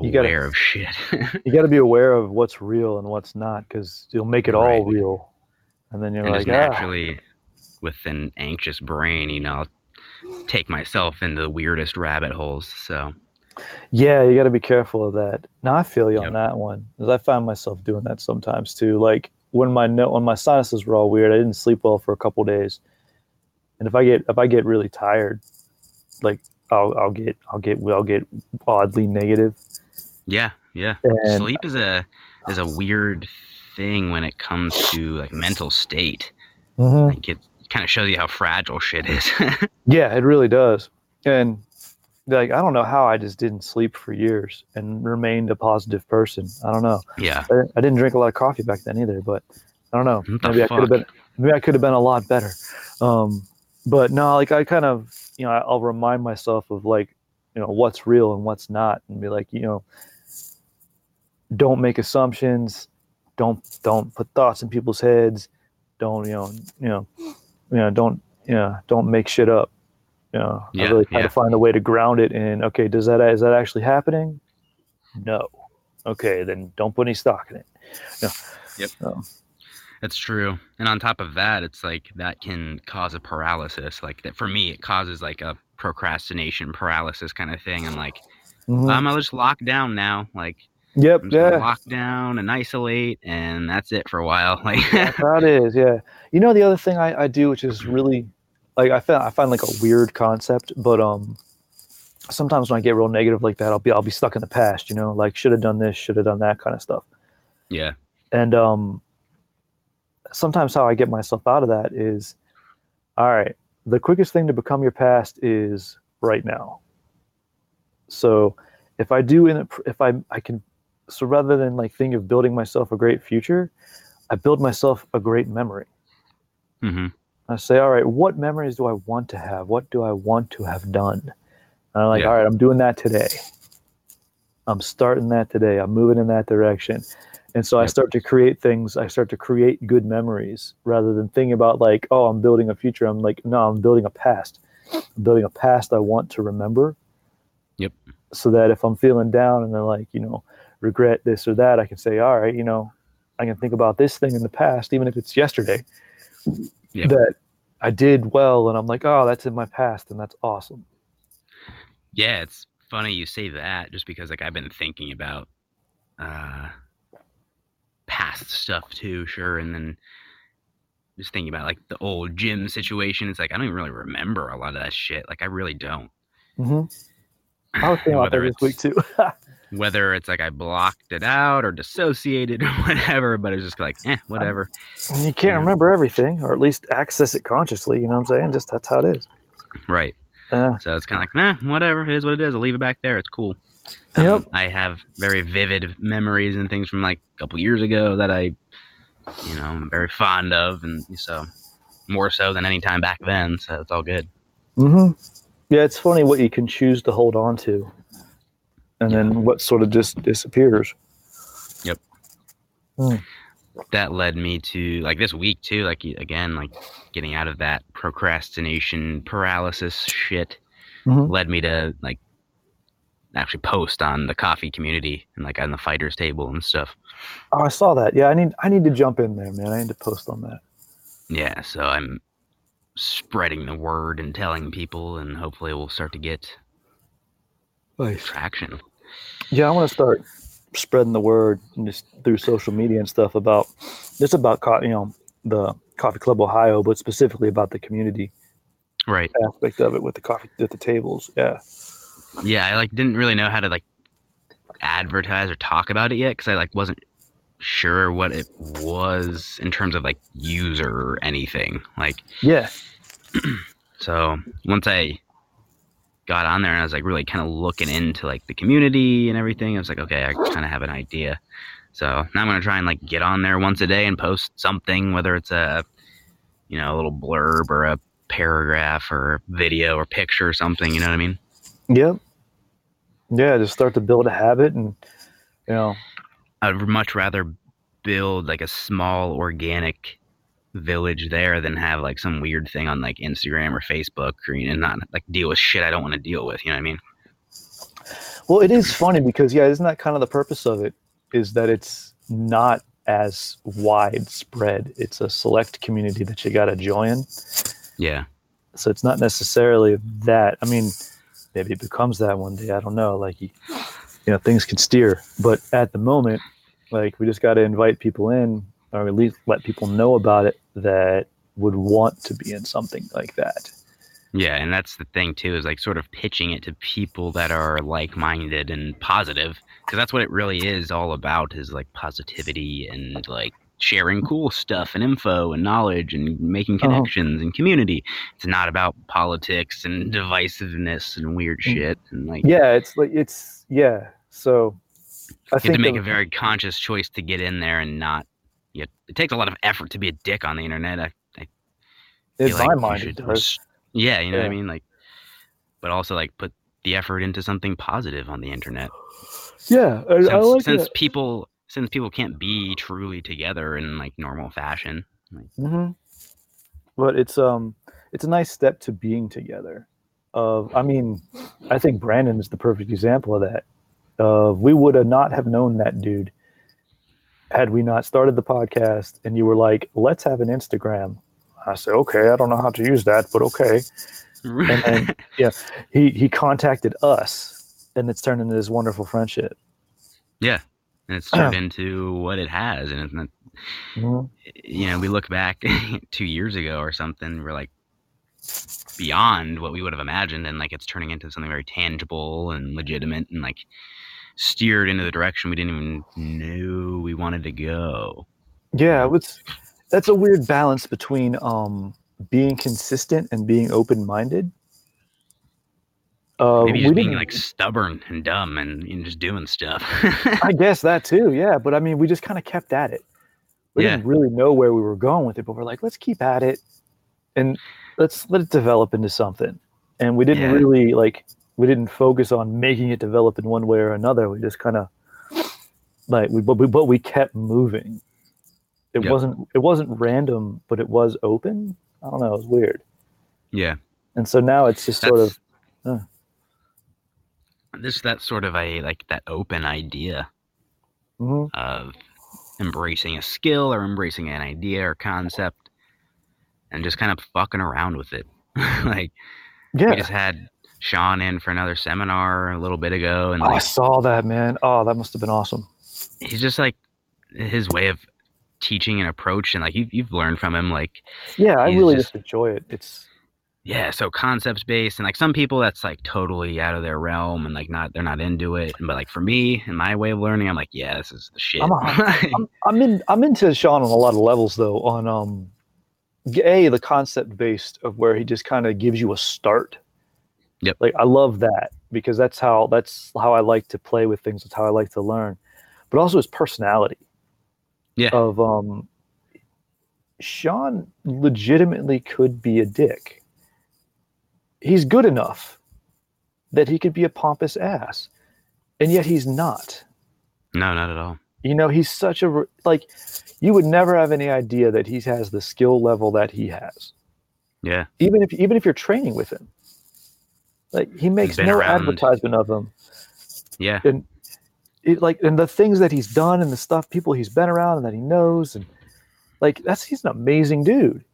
[SPEAKER 1] You gotta-
[SPEAKER 2] aware of shit
[SPEAKER 1] You got to be aware of what's real and what's not, because you'll make it all real, and then you're
[SPEAKER 2] and
[SPEAKER 1] like, ah.
[SPEAKER 2] naturally with an anxious brain you know I'll take myself into the weirdest rabbit holes so
[SPEAKER 1] Yeah, you got to be careful of that. Now I feel you
[SPEAKER 2] Yep.
[SPEAKER 1] on that one, because I find myself doing that sometimes too. Like when my no- when my sinuses were all weird, I didn't sleep well for a couple days, and if I get if I get really tired, like I'll I'll get I'll get I'll get oddly negative.
[SPEAKER 2] yeah yeah
[SPEAKER 1] And
[SPEAKER 2] sleep is a is a weird thing when it comes to like mental state.
[SPEAKER 1] Mhm.
[SPEAKER 2] Like it kind of shows you how fragile shit is.
[SPEAKER 1] yeah, it really does. And like I don't know how I just didn't sleep for years and remained a positive person. I don't know.
[SPEAKER 2] yeah,
[SPEAKER 1] I, I didn't drink a lot of coffee back then either, but I don't know. Maybe I could have been. Maybe I could have been a lot better. Um, but no, like I kind of, you know, I'll remind myself of like, you know, what's real and what's not, and be like, you know, don't make assumptions, don't don't put thoughts in people's heads, don't you know, you know, you know, don't you know, don't make shit up. You know, I really try
[SPEAKER 2] yeah.
[SPEAKER 1] to find a way to ground it in. Okay, does that is that actually happening? No. Okay, then don't put any stock in it. No.
[SPEAKER 2] Yep.
[SPEAKER 1] Um,
[SPEAKER 2] that's true. And on top of that, it's like that can cause a paralysis. Like that for me, it causes like a procrastination paralysis kind of thing. I'm like,
[SPEAKER 1] mhm.
[SPEAKER 2] I'm gonna just lock down now. Like
[SPEAKER 1] yep. Yeah.
[SPEAKER 2] lock down and isolate, and that's it for a while. Like
[SPEAKER 1] it is. Yeah. You know the other thing I, I do, which is really like I find I find like a weird concept, but um, sometimes when I get real negative like that, I'll be I'll be stuck in the past. You know, like should have done this, should have done that kind of stuff.
[SPEAKER 2] yeah,
[SPEAKER 1] And um, sometimes how I get myself out of that is, all right, the quickest thing to become your past is right now. So if I do in a, if I I can, so rather than like think of building myself a great future, I build myself a great memory.
[SPEAKER 2] Mm-hmm.
[SPEAKER 1] I say, all right, what memories do I want to have? What do I want to have done? And I'm like,
[SPEAKER 2] Yeah.
[SPEAKER 1] all right, I'm doing that today. I'm starting that today. I'm moving in that direction. And so I start to create things. I start to create good memories rather than thinking about like, oh, I'm building a future. I'm like, no, I'm building a past. I'm building a past I want to remember.
[SPEAKER 2] Yep.
[SPEAKER 1] So that if I'm feeling down and then like, you know, regret this or that, I can say, all right, you know, I can think about this thing in the past, even if it's yesterday,
[SPEAKER 2] Yep.
[SPEAKER 1] that I did well. And I'm like, oh, that's in my past. And that's awesome.
[SPEAKER 2] Yeah, it's funny you say that just because like I've been thinking about uh past stuff too, sure, and then just thinking about like the old gym situation. It's like I don't even really remember a lot of that shit. Like I really don't.
[SPEAKER 1] hmm I was thinking about that this week too.
[SPEAKER 2] Whether it's like I blocked it out or dissociated or whatever, but it's just like, eh, whatever.
[SPEAKER 1] And you can't remember everything, or at least access it consciously. You know what I'm saying? Just that's how it is.
[SPEAKER 2] Right.
[SPEAKER 1] Uh,
[SPEAKER 2] So it's kind of like, nah, whatever. It is what it is. I'll leave it back there. It's cool.
[SPEAKER 1] Yep.
[SPEAKER 2] Um, I have very vivid memories and things from like a couple years ago that I, you know, I'm very fond of, and so more so than any time back then. So it's all good.
[SPEAKER 1] hmm Yeah, it's funny what you can choose to hold on to, and then what sort of just disappears. Yep.
[SPEAKER 2] That led me to like this week too. Like again, like getting out of that procrastination paralysis shit
[SPEAKER 1] Mhm.
[SPEAKER 2] led me to like actually post on the coffee community and like on the fighters table and stuff.
[SPEAKER 1] Oh, I saw that. Yeah, I need I need to jump in there, man. I need to post on that.
[SPEAKER 2] Yeah, so I'm spreading the word and telling people, and hopefully we'll start to get
[SPEAKER 1] Nice.
[SPEAKER 2] traction.
[SPEAKER 1] Yeah, I want to start spreading the word just through social media and stuff about just about co- you know the Coffee Club Ohio, but specifically about the community
[SPEAKER 2] Right.
[SPEAKER 1] aspect of it with the coffee at the tables. Yeah.
[SPEAKER 2] Yeah, I like didn't really know how to like advertise or talk about it yet because I like wasn't sure what it was in terms of like user or anything. Like
[SPEAKER 1] Yeah.
[SPEAKER 2] so once I got on there and I was like really kind of looking into like the community and everything, I was like, okay, I kind of have an idea. So now I'm gonna try and like get on there once a day and post something, whether it's a you know a little blurb or a paragraph or a video or picture or something. You know what I mean?
[SPEAKER 1] Yep. Yeah, just start to build a habit and you know,
[SPEAKER 2] I'd much rather build like a small organic village there than have like some weird thing on like Instagram or Facebook or you know not like deal with shit I don't want to deal with. You know what I mean?
[SPEAKER 1] Well, it is funny because yeah, isn't that kind of the purpose of it? Is that it's not as widespread. It's a select community that you got to join.
[SPEAKER 2] Yeah.
[SPEAKER 1] So it's not necessarily that. I mean, maybe it becomes that one day. I don't know. Like you, you know, things can steer. But at the moment, like we just got to invite people in, or at least let people know about it that would want to be in something like that.
[SPEAKER 2] Yeah, and that's the thing too is like sort of pitching it to people that are like-minded and positive because that's what it really is all about is like positivity and like sharing cool stuff and info and knowledge and making
[SPEAKER 1] Uh-huh.
[SPEAKER 2] connections and community. It's not about politics and divisiveness and weird
[SPEAKER 1] Mm.
[SPEAKER 2] shit and like
[SPEAKER 1] Yeah, it's like it's yeah. So I
[SPEAKER 2] you have to make
[SPEAKER 1] the-
[SPEAKER 2] a very conscious choice to get in there and not yet it takes a lot of effort to be a dick on the internet. I
[SPEAKER 1] in
[SPEAKER 2] feel
[SPEAKER 1] my
[SPEAKER 2] like you
[SPEAKER 1] mind
[SPEAKER 2] should
[SPEAKER 1] it does.
[SPEAKER 2] res- yeah, you know what I mean? Like but also like put the effort into something positive on the internet.
[SPEAKER 1] Yeah, I,
[SPEAKER 2] Since,
[SPEAKER 1] I like
[SPEAKER 2] since people since people can't be truly together in like normal fashion. Like,
[SPEAKER 1] hmm But it's um it's a nice step to being together. Of I mean, I think Brandon is the perfect example of that. Uh, we would have not have known that dude had we not started the podcast and you were like, let's have an Instagram. I said, okay, I don't know how to use that, but okay. then- He he contacted us and it's turned into this wonderful friendship.
[SPEAKER 2] And it's turned into what it has and it's not,
[SPEAKER 1] Mhm.
[SPEAKER 2] you know, we look back two years ago or something, we're like beyond what we would have imagined and like it's turning into something very tangible and legitimate and like steered into the direction we didn't even know we wanted to go.
[SPEAKER 1] Yeah, it's that's a weird balance between um being consistent and being open minded. Uh,
[SPEAKER 2] Maybe just being like stubborn and dumb and, and just doing stuff.
[SPEAKER 1] I guess that too, yeah. But I mean, we just kind of kept at it. We
[SPEAKER 2] Yeah.
[SPEAKER 1] didn't really know where we were going with it, but we're like, let's keep at it, and let's let it develop into something. And we didn't
[SPEAKER 2] Yeah.
[SPEAKER 1] really like we didn't focus on making it develop in one way or another. We just kind of like we but we but we kept moving. It
[SPEAKER 2] Yep.
[SPEAKER 1] wasn't it wasn't random, but it was open. I don't know. It was weird.
[SPEAKER 2] yeah.
[SPEAKER 1] And so now it's just sort
[SPEAKER 2] That's-
[SPEAKER 1] of
[SPEAKER 2] This that sort of a like that open idea
[SPEAKER 1] mhm.
[SPEAKER 2] of embracing a skill or embracing an idea or concept and just kind of fucking around with it. like
[SPEAKER 1] yeah.
[SPEAKER 2] we just had Sean in for another seminar a little bit ago and
[SPEAKER 1] Oh, I saw that, man. Oh, that must have been awesome.
[SPEAKER 2] he's just like his way of teaching and approach and like you've, you've learned from him like
[SPEAKER 1] Yeah, I really
[SPEAKER 2] just-
[SPEAKER 1] just enjoy it. It's
[SPEAKER 2] yeah so concepts based and like some people that's like totally out of their realm and like not they're not into it but like for me and my way of learning i'm like yeah this is the shit
[SPEAKER 1] I'm a- I'm, I'm in I'm into Sean on a lot of levels though. On um, a the concept based of where he just kind of gives you a start,
[SPEAKER 2] Yep.
[SPEAKER 1] Like I love that because that's how that's how I like to play with things. That's how I like to learn. But also his personality.
[SPEAKER 2] Yeah.
[SPEAKER 1] Of um Sean legitimately could be a dick. He's good enough that he could be a pompous ass. And yet he's not.
[SPEAKER 2] No, not at all.
[SPEAKER 1] You know, he's such a like you would never have any idea that he has the skill level that he has.
[SPEAKER 2] Yeah.
[SPEAKER 1] Even if even if you're training with him. Like he makes no
[SPEAKER 2] around.
[SPEAKER 1] advertisement of him.
[SPEAKER 2] Yeah.
[SPEAKER 1] And It, like and the things that he's done and the stuff people he's been around and that he knows and like that's he's an amazing dude.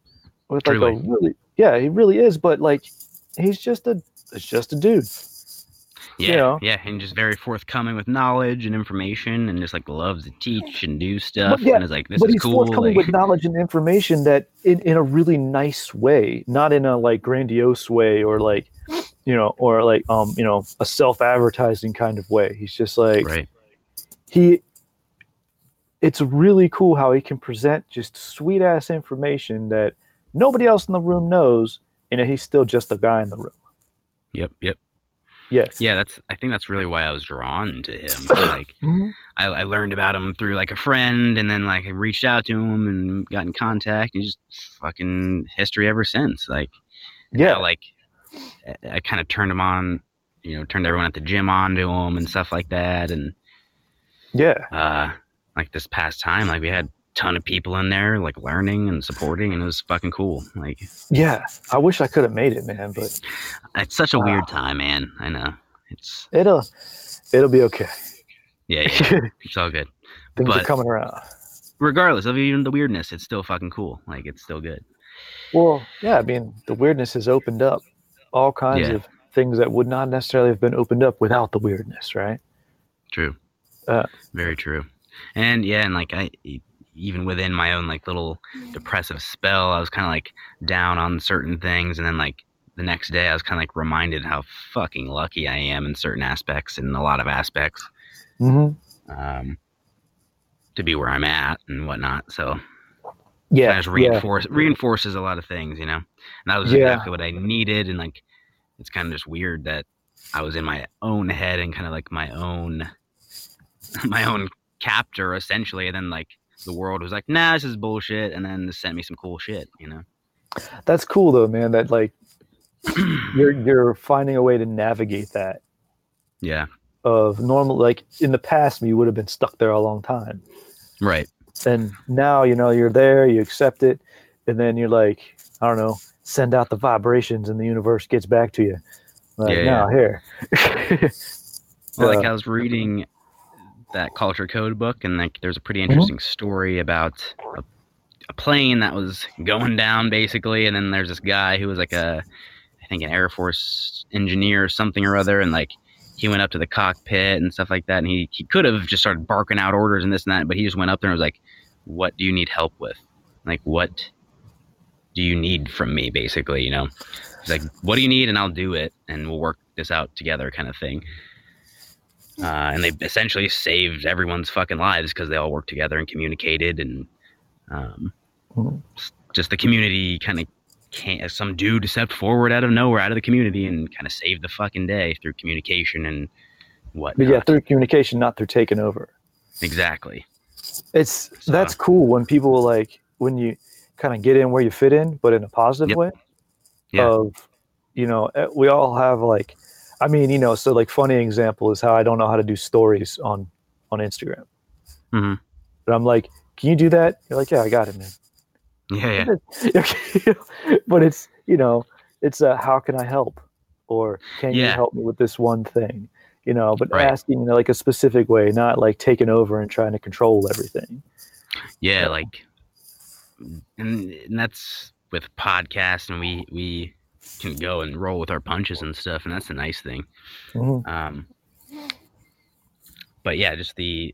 [SPEAKER 1] With like a really yeah, he really is, but like he's just a it's just a dude.
[SPEAKER 2] Yeah.
[SPEAKER 1] know?
[SPEAKER 2] Yeah. And just very forthcoming with knowledge and information and just like loves to teach and do stuff.
[SPEAKER 1] yeah,
[SPEAKER 2] and is like, this
[SPEAKER 1] but
[SPEAKER 2] is
[SPEAKER 1] he's
[SPEAKER 2] cool.
[SPEAKER 1] forthcoming
[SPEAKER 2] Like,
[SPEAKER 1] with knowledge and information that in, in a really nice way, not in a like grandiose way or like you know, or like um, you know, a self-advertising kind of way. He's just like
[SPEAKER 2] right.
[SPEAKER 1] he it's really cool how he can present just sweet ass information that nobody else in the room knows, and yet he's still just a guy in the room.
[SPEAKER 2] Yep. Yep.
[SPEAKER 1] Yes.
[SPEAKER 2] Yeah. That's, I think that's really why I was drawn to him. Like,
[SPEAKER 1] Mhm.
[SPEAKER 2] I, I learned about him through like a friend, and then like I reached out to him and got in contact, and just fucking history ever since. Like,
[SPEAKER 1] Yeah.
[SPEAKER 2] how, like I, I kind of turned him on, you know, turned everyone at the gym on to him and stuff like that, and
[SPEAKER 1] Yeah.
[SPEAKER 2] uh, like this past time, like we had ton of people in there, like learning and supporting, and it was fucking cool. Like,
[SPEAKER 1] Yeah. I wish I could have made it, man, but
[SPEAKER 2] it's such a
[SPEAKER 1] Wow.
[SPEAKER 2] weird time, man. I know it's
[SPEAKER 1] it'll it'll be okay.
[SPEAKER 2] yeah, yeah it's all good.
[SPEAKER 1] Things are coming around.
[SPEAKER 2] Regardless of even the weirdness, it's still fucking cool. Like, it's still good.
[SPEAKER 1] Well, yeah, I mean, the weirdness has opened up all kinds
[SPEAKER 2] Yeah.
[SPEAKER 1] of things that would not necessarily have been opened up without the weirdness, right?
[SPEAKER 2] True.
[SPEAKER 1] Uh,
[SPEAKER 2] Very true. And yeah, and like I even within my own like little depressive spell, I was kind of like down on certain things, and then like the next day, I was kind of like reminded how fucking lucky I am in certain aspects, in a lot of aspects,
[SPEAKER 1] Mm-hmm.
[SPEAKER 2] um, to be where I'm at and whatnot. So
[SPEAKER 1] Yeah.
[SPEAKER 2] kind of just
[SPEAKER 1] yeah.
[SPEAKER 2] reinforce reinforces a lot of things, you know. And that was
[SPEAKER 1] Yeah.
[SPEAKER 2] exactly what I needed, and like it's kind of just weird that I was in my own head and kind of like my own my own captor essentially, and then like the world was like, nah, this is bullshit, and then sent me some cool shit, you know.
[SPEAKER 1] That's cool though, man. That like you're you're finding a way to navigate that
[SPEAKER 2] yeah,
[SPEAKER 1] of normal like in the past you would have been stuck there a long time.
[SPEAKER 2] right.
[SPEAKER 1] And now, you know, you're there, you accept it, and then you're like, I don't know, send out the vibrations and the universe gets back to you. Like,
[SPEAKER 2] Yeah,
[SPEAKER 1] now here.
[SPEAKER 2] Well, like I was reading that culture code book, and like there's a pretty
[SPEAKER 1] Mm-hmm.
[SPEAKER 2] interesting story about a, a plane that was going down, basically, and then there's this guy who was like a, I think an Air Force engineer or something or other, and like he went up to the cockpit and stuff like that, and he he could have just started barking out orders and this and that, but he just went up there and was like, "What do you need help with? Like what?" Do you need from me, basically? You know, he's like, "What do you need?" and I'll do it, and we'll work this out together, kind of thing uh, and they essentially saved everyone's fucking lives because they all worked together and communicated and um,
[SPEAKER 1] Mhm.
[SPEAKER 2] just the community kind of came some dude stepped forward out of nowhere out of the community and kind of saved the fucking day through communication and what
[SPEAKER 1] but yeah, through communication, not through taking over.
[SPEAKER 2] exactly
[SPEAKER 1] It's
[SPEAKER 2] So-
[SPEAKER 1] that's cool when people like when you kind of get in where you fit in, but in a positive
[SPEAKER 2] Yep.
[SPEAKER 1] way.
[SPEAKER 2] Yeah.
[SPEAKER 1] Of you know, eh, we all have like, I mean, you know, so like funny example is how I don't know how to do stories on on Instagram.
[SPEAKER 2] Mhm.
[SPEAKER 1] But I'm like, can you do that? You're like, yeah, I got it, man.
[SPEAKER 2] yeah yeah
[SPEAKER 1] but it's you know, it's a how can I help, or can you help me with this one thing? You know, but
[SPEAKER 2] Right.
[SPEAKER 1] asking in like a specific way, not like taking over and trying to control everything.
[SPEAKER 2] yeah like and, and that's with podcasts and we we can go and roll with our punches and stuff and that's a nice thing
[SPEAKER 1] Mhm.
[SPEAKER 2] Um, but yeah, just the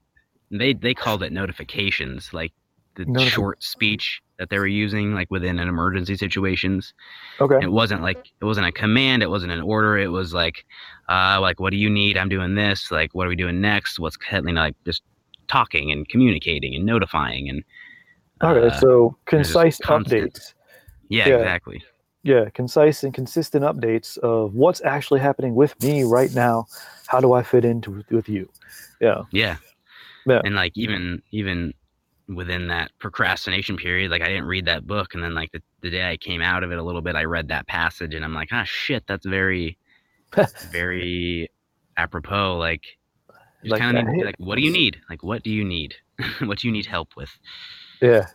[SPEAKER 2] they they called it notifications, like the
[SPEAKER 1] Notifi-
[SPEAKER 2] short speech that they were using, like within an emergency situations.
[SPEAKER 1] Okay.
[SPEAKER 2] It wasn't like it wasn't a command, it wasn't an order. It was like, uh, like what do you need? I'm doing this. Like what are we doing next? What's happening? like just talking and communicating and notifying and
[SPEAKER 1] Okay,
[SPEAKER 2] uh,
[SPEAKER 1] so concise updates.
[SPEAKER 2] yeah,
[SPEAKER 1] yeah.
[SPEAKER 2] exactly.
[SPEAKER 1] Yeah, concise and consistent updates of what's actually happening with me right now. How do I fit into with, you? Yeah,
[SPEAKER 2] Yeah.
[SPEAKER 1] Yeah.
[SPEAKER 2] And like even even within that procrastination period, like I didn't read that book, and then like the, the day I came out of it a little bit, I read that passage, and I'm like, ah, shit, that's very, very apropos. Like, you
[SPEAKER 1] Like
[SPEAKER 2] kind of need like, what do you need? Like, what do you need? what do you need help with?
[SPEAKER 1] yeah.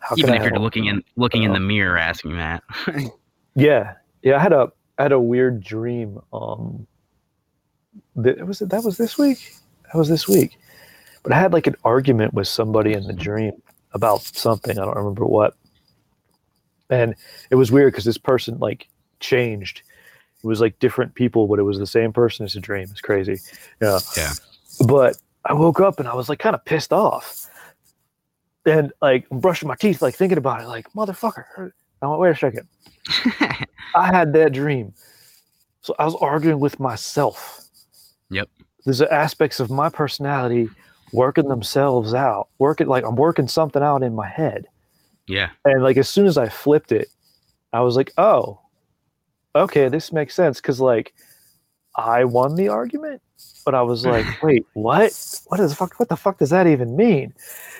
[SPEAKER 1] How
[SPEAKER 2] even
[SPEAKER 1] can I
[SPEAKER 2] if you're
[SPEAKER 1] help?
[SPEAKER 2] looking in looking in
[SPEAKER 1] Oh.
[SPEAKER 2] the mirror, asking that.
[SPEAKER 1] Yeah, yeah. I had a I had a weird dream. Um, that was it. That was this week. That was this week. But I had like an argument with somebody in the dream about something. I don't remember what. And it was weird because this person like changed. It was like different people, but it was the same person as a dream. It's crazy. Yeah.
[SPEAKER 2] Yeah.
[SPEAKER 1] But I woke up and I was like kind of pissed off. And like I'm brushing my teeth, like thinking about it, like motherfucker. I went, wait a second. I had that dream. So I was arguing with myself.
[SPEAKER 2] Yep.
[SPEAKER 1] There's aspects of my personality working themselves out, working like I'm working something out in my head.
[SPEAKER 2] yeah.
[SPEAKER 1] And like as soon as I flipped it, I was like, oh, okay, this makes sense. Cause like I won the argument, but I was like, wait, what? What is the fuck? What the fuck does that even mean?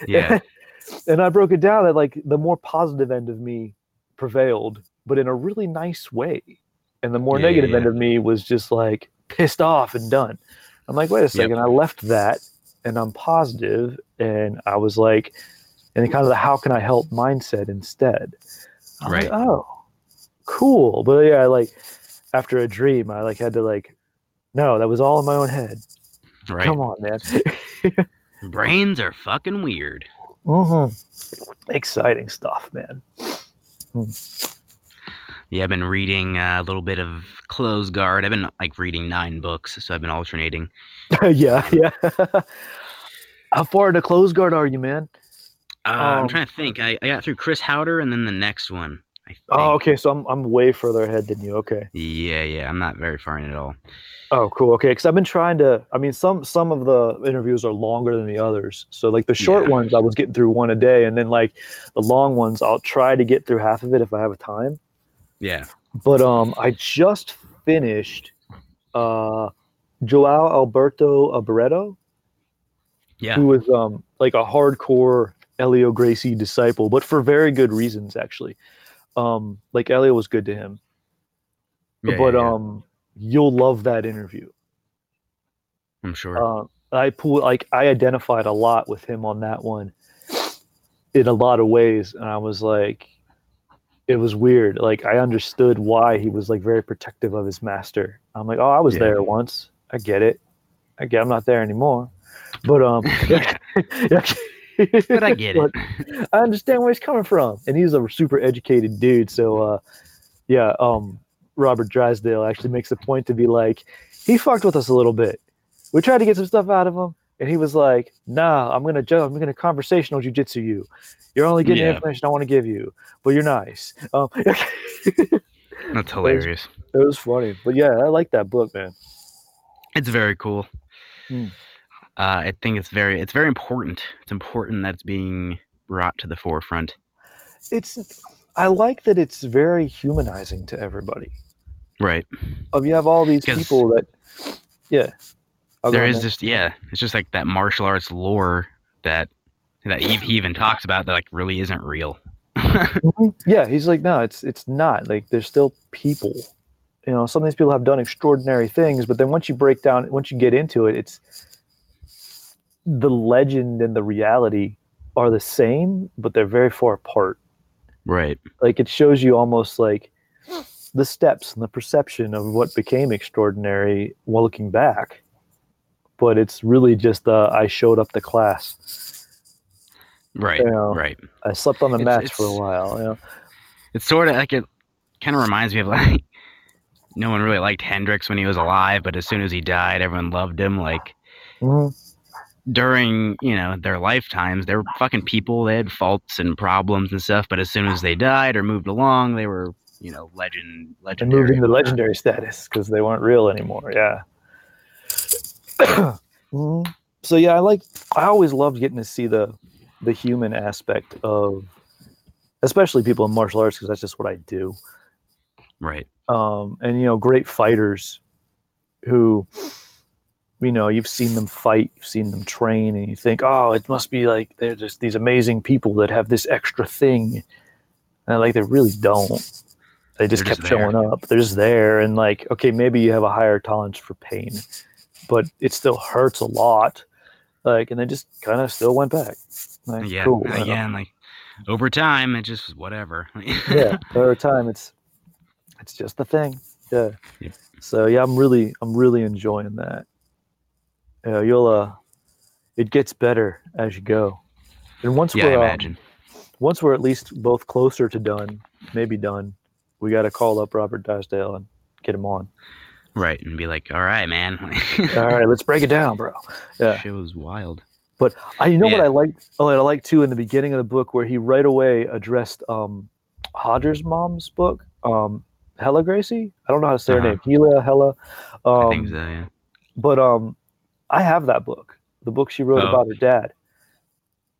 [SPEAKER 2] Yeah.
[SPEAKER 1] and I broke it down that like the more positive end of me prevailed, but in a really nice way. And the more
[SPEAKER 2] Yeah, yeah,
[SPEAKER 1] negative end of me was just like pissed off and done. I'm like, wait a second, I left that and I'm positive, and I was like, and kind of the how can I help mindset instead. I'm like,
[SPEAKER 2] Right.
[SPEAKER 1] oh, cool. But yeah, like after a dream, I like had to like, no, that was all in my own head.
[SPEAKER 2] Right.
[SPEAKER 1] Come on, man.
[SPEAKER 2] Brains are fucking weird.
[SPEAKER 1] hmm Exciting stuff, man.
[SPEAKER 2] Yeah, I've been reading uh, a little bit of Close Guard. I've been like reading nine books, so I've been alternating.
[SPEAKER 1] yeah, yeah. How far into close guard are you, man?
[SPEAKER 2] Uh, I'm
[SPEAKER 1] Um,
[SPEAKER 2] trying to think. I, I got through Chris Haueter and then the next one.
[SPEAKER 1] Oh, okay. So I'm I'm way further ahead than you. Okay.
[SPEAKER 2] Yeah, yeah. I'm not very far in at all.
[SPEAKER 1] Oh, cool. Okay, because I've been trying to. I mean, some some of the interviews are longer than the others. So like the short
[SPEAKER 2] Yeah.
[SPEAKER 1] ones, I was getting through one a day, and then like the long ones, I'll try to get through half of it if I have a time.
[SPEAKER 2] Yeah.
[SPEAKER 1] But um, I just finished uh, Joao Alberto Alberto.
[SPEAKER 2] Yeah.
[SPEAKER 1] who was um like a hardcore Helio Gracie disciple, but for very good reasons actually. Um, like Elliot was good to him,
[SPEAKER 2] Yeah,
[SPEAKER 1] but
[SPEAKER 2] yeah, yeah.
[SPEAKER 1] um, you'll love that interview.
[SPEAKER 2] I'm sure.
[SPEAKER 1] Uh, I pull like I identified a lot with him on that one in a lot of ways, and I was like, it was weird. Like I understood why he was like very protective of his master. I'm like, oh, I was there once. I get it. I get. I'm not there anymore. But um,
[SPEAKER 2] but I get it.
[SPEAKER 1] I understand where he's coming from, and he's a super educated dude. So, uh, yeah, um, Robert Drysdale actually makes a point to be like, he fucked with us a little bit. We tried to get some stuff out of him, and he was like, "Nah, I'm gonna, ju- I'm gonna conversational jujitsu you. You're only getting the information I want to give you, but you're nice." Um,
[SPEAKER 2] That's hilarious.
[SPEAKER 1] It was funny, but yeah, I like that book, man.
[SPEAKER 2] It's very cool.
[SPEAKER 1] Hmm.
[SPEAKER 2] Uh, I think it's very it's very important. It's important that it's being brought to the forefront.
[SPEAKER 1] It's, I like that it's very humanizing to everybody.
[SPEAKER 2] Right.
[SPEAKER 1] Um, you have all these people that, yeah. I'll go
[SPEAKER 2] there is just yeah, it's just like that martial arts lore that that he he even talks about that like really isn't real.
[SPEAKER 1] Mhm. Yeah, he's like, no, it's it's not. Like there's still people. You know, some of these people have done extraordinary things, but then once you break down, once you get into it, it's the legend and the reality are the same, but they're very far apart.
[SPEAKER 2] right.
[SPEAKER 1] Like it shows you almost like the steps and the perception of what became extraordinary while looking back. But it's really just uh, I showed up to class.
[SPEAKER 2] Right.
[SPEAKER 1] You know,
[SPEAKER 2] Right.
[SPEAKER 1] I slept on the mats for a while. You know?
[SPEAKER 2] It's sort of like it kind of reminds me of like no one really liked Hendrix when he was alive, but as soon as he died, everyone loved him. Like
[SPEAKER 1] Mhm.
[SPEAKER 2] During you know their lifetimes, they were fucking people. They had faults and problems and stuff, but as soon as they died or moved along, they were you know legend legendary
[SPEAKER 1] and moved
[SPEAKER 2] legendary.
[SPEAKER 1] into legendary status because they weren't real anymore. Yeah. Mhm. So yeah, I like. I always loved getting to see the the human aspect of, especially people in martial arts because that's just what I do.
[SPEAKER 2] Right.
[SPEAKER 1] um, and you know great fighters who you know you've seen them fight you've seen them train and you think oh it must be like they're just these amazing people that have this extra thing and like they really don't they just
[SPEAKER 2] They're
[SPEAKER 1] kept
[SPEAKER 2] just
[SPEAKER 1] showing up they're just there and like okay maybe you have a higher tolerance for pain but it still hurts a lot like and they just kind of still went back like,
[SPEAKER 2] yeah.
[SPEAKER 1] cool, know?
[SPEAKER 2] Again, like over time, it just whatever.
[SPEAKER 1] yeah over time it's it's just the thing yeah
[SPEAKER 2] Yep.
[SPEAKER 1] so yeah i'm really i'm really enjoying that yeah you'll uh it gets better as you go and once
[SPEAKER 2] Yeah,
[SPEAKER 1] we're um,
[SPEAKER 2] imagine.
[SPEAKER 1] once we're at least both closer to done maybe done we got to call up robert Drysdale and get him on
[SPEAKER 2] Right, and be like, all right, man.
[SPEAKER 1] all right let's break it down bro yeah.
[SPEAKER 2] Shit was wild.
[SPEAKER 1] But I you know what I like? oh I like too in the beginning of the book where he right away addressed um Hodger's mom's book um Hella Gracie I don't know how to say her
[SPEAKER 2] Uh-huh.
[SPEAKER 1] name Hela Hella um
[SPEAKER 2] I think so, yeah.
[SPEAKER 1] but um I have that book the book she wrote
[SPEAKER 2] Oh.
[SPEAKER 1] about her dad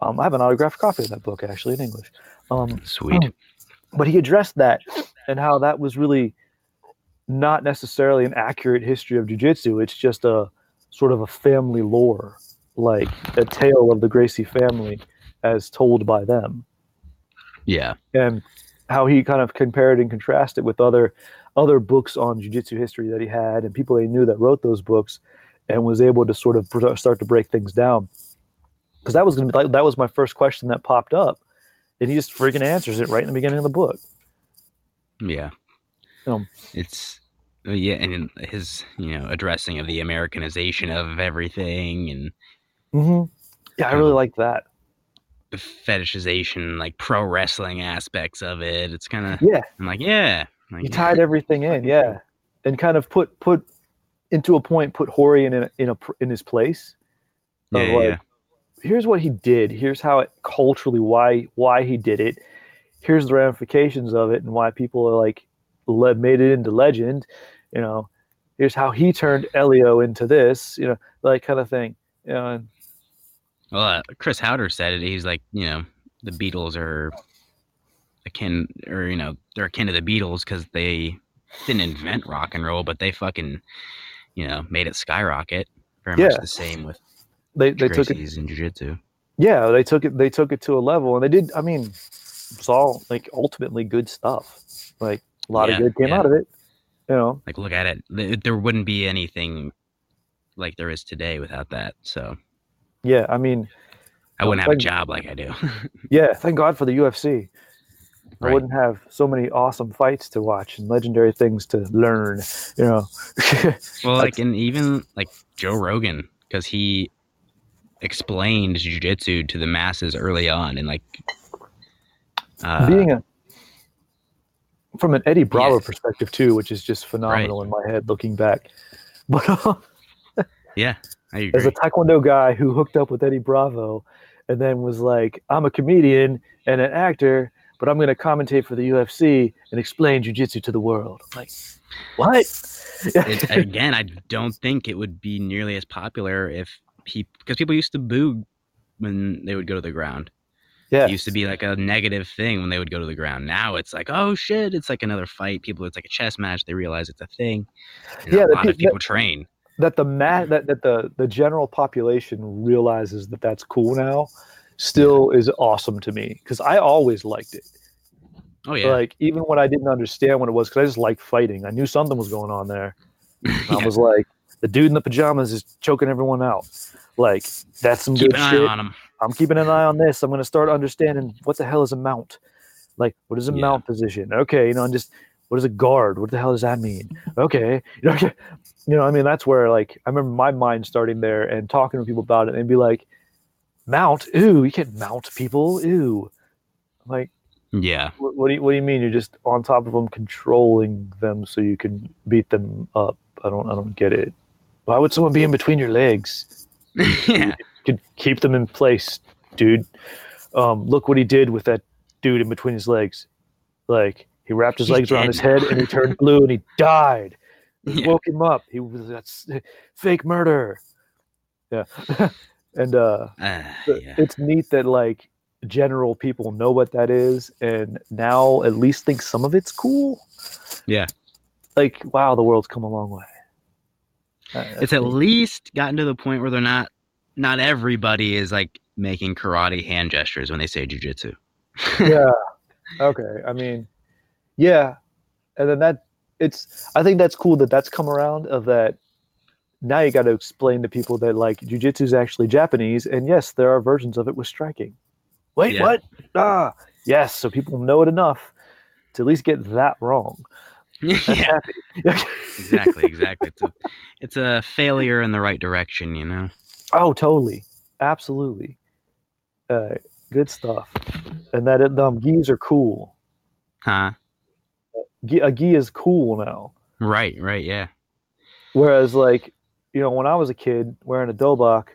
[SPEAKER 1] um I have an autographed copy of that book actually in English um
[SPEAKER 2] Sweet.
[SPEAKER 1] but he addressed that and how that was really not necessarily an accurate history of jiu-jitsu it's just a sort of a family lore like a tale of the gracie family as told by them
[SPEAKER 2] Yeah.
[SPEAKER 1] and how he kind of compared and contrasted with other other books on jiu-jitsu history that he had and people he knew that wrote those books and was able to sort of start to break things down because that was going to be like that was my first question that popped up and he just freaking answers it right in the beginning of the book
[SPEAKER 2] Yeah.
[SPEAKER 1] Um,
[SPEAKER 2] it's uh, yeah, and his you know addressing of the Americanization of everything and
[SPEAKER 1] hmm Yeah, I really
[SPEAKER 2] Um,
[SPEAKER 1] like that.
[SPEAKER 2] the fetishization, like pro wrestling aspects of it. It's kind of
[SPEAKER 1] Yeah,
[SPEAKER 2] I'm like, yeah, like,
[SPEAKER 1] he tied everything in. Yeah, and kind of put put into a point, put Hori in a, in a in his place.
[SPEAKER 2] yeah, yeah,
[SPEAKER 1] like,
[SPEAKER 2] yeah.
[SPEAKER 1] Here's what he did. Here's how it culturally why why he did it. Here's the ramifications of it and why people are like le- made it into legend. You know, here's how he turned Helio into this. You know, like kind of thing. You know, and
[SPEAKER 2] Well, uh, Chris Haueter said it. He's like, you know, the Beatles are akin, or you know, they're akin to the Beatles because they didn't invent rock and roll, but they fucking, you know, made it skyrocket. Very
[SPEAKER 1] Yeah.
[SPEAKER 2] much the same with
[SPEAKER 1] they they took it
[SPEAKER 2] in jiu-jitsu.
[SPEAKER 1] yeah they took it they took it to a level and they did i mean it's all like ultimately good stuff like a lot
[SPEAKER 2] Yeah,
[SPEAKER 1] of good came
[SPEAKER 2] yeah.
[SPEAKER 1] out of it you know
[SPEAKER 2] Like, look at it. There wouldn't be anything like there is today without that. So
[SPEAKER 1] yeah i mean
[SPEAKER 2] I wouldn't uh, have a job like I do.
[SPEAKER 1] yeah thank god for the ufc i wouldn't have so many awesome fights to watch and legendary things to learn you know.
[SPEAKER 2] Well, like, and even like Joe Rogan, because he explained jujitsu to the masses early on, and like, uh,
[SPEAKER 1] being a from an eddie bravo
[SPEAKER 2] Yeah.
[SPEAKER 1] perspective too which is just phenomenal in my head looking back. But uh,
[SPEAKER 2] yeah, I
[SPEAKER 1] as a taekwondo guy who hooked up with Eddie Bravo and then was like, I'm a comedian and an actor, but I'm going to commentate for the UFC and explain jujitsu to the world. I'm like, what?
[SPEAKER 2] it, again, I don't think it would be nearly as popular if people, because people used to boo when they would go to the ground.
[SPEAKER 1] yeah,
[SPEAKER 2] It used to be like a negative thing when they would go to the ground. Now it's like, oh shit, it's like another fight. People, it's like a chess match. They realize it's a thing. And
[SPEAKER 1] Yeah,
[SPEAKER 2] a lot of
[SPEAKER 1] pe-
[SPEAKER 2] people train.
[SPEAKER 1] that the ma- that, that the the general population realizes that that's cool now still is awesome to me because I always liked it.
[SPEAKER 2] Oh yeah,
[SPEAKER 1] Like even when I didn't understand what it was, because I just liked fighting. I knew something was going on there. I was like, the dude in the pajamas is choking everyone out. Like that's some
[SPEAKER 2] keep
[SPEAKER 1] good
[SPEAKER 2] an eye
[SPEAKER 1] shit. I'm keeping an eye on this. I'm going to start understanding what the hell is a mount. Like, what is a
[SPEAKER 2] Yeah.
[SPEAKER 1] mount position? Okay, you know, and just what is a guard? What the hell does that mean? Okay, you know, you know, I mean, that's where like I remember my mind starting there and talking to people about it and be like, mount, ooh, you can't mount people, ooh. Like,
[SPEAKER 2] Yeah,
[SPEAKER 1] what, what do you what do you mean? You're just on top of them, controlling them so you can beat them up? I don't, I don't get it. Why would someone be in between your legs?
[SPEAKER 2] yeah,
[SPEAKER 1] could keep them in place, dude. Um, look what he did with that dude in between his legs. Like he wrapped his
[SPEAKER 2] He's
[SPEAKER 1] legs around his head and he turned blue and he died. He
[SPEAKER 2] Yeah.
[SPEAKER 1] woke him up. He was that's fake murder. Yeah, and uh,
[SPEAKER 2] Uh, yeah.
[SPEAKER 1] it's neat that like general people know what that is and now at least think some of it's cool.
[SPEAKER 2] Yeah.
[SPEAKER 1] Like, wow, the world's come a long way. Uh,
[SPEAKER 2] It's at least gotten to the point where they're not not everybody is like making karate hand gestures when they say jujitsu.
[SPEAKER 1] yeah. Okay. I mean, yeah. And then that it's I think that's cool that that's come around of that now you got to explain to people that like jujitsu is actually Japanese and yes, there are versions of it with striking. Wait,
[SPEAKER 2] Yeah.
[SPEAKER 1] what? Ah, yes, so people know it enough to at least get that wrong.
[SPEAKER 2] Yeah, exactly, exactly. It's a, it's a failure in the right direction, you know.
[SPEAKER 1] oh, totally. Absolutely. Uh, good stuff. And that it, um, gis are cool.
[SPEAKER 2] Huh?
[SPEAKER 1] A gi is cool now.
[SPEAKER 2] Right, right, yeah.
[SPEAKER 1] Whereas, like, you know, when I was a kid wearing a dobok,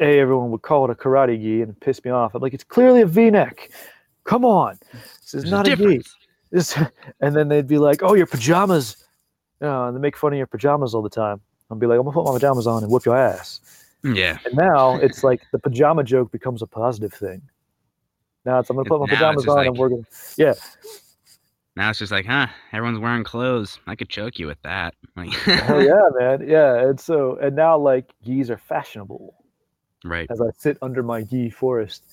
[SPEAKER 1] a everyone would call it a karate gi and piss me off. I'm like, it's clearly a V-neck. Come on, this is
[SPEAKER 2] There's
[SPEAKER 1] not a, gi. This, and then they'd be like, oh, your pajamas. You know, and they make fun of your pajamas all the time. I'll be like, I'm gonna put my pajamas on and whoop your ass.
[SPEAKER 2] Yeah.
[SPEAKER 1] And now it's like the pajama joke becomes a positive thing. Now it's I'm gonna put my
[SPEAKER 2] Now
[SPEAKER 1] pajamas on and
[SPEAKER 2] like-
[SPEAKER 1] we're gonna yeah.
[SPEAKER 2] Now it's just like, huh? Everyone's wearing clothes. I could choke you with that. Like,
[SPEAKER 1] Hell yeah, man. Yeah. And so and now like gis are fashionable.
[SPEAKER 2] right,
[SPEAKER 1] as I sit under my gi forest,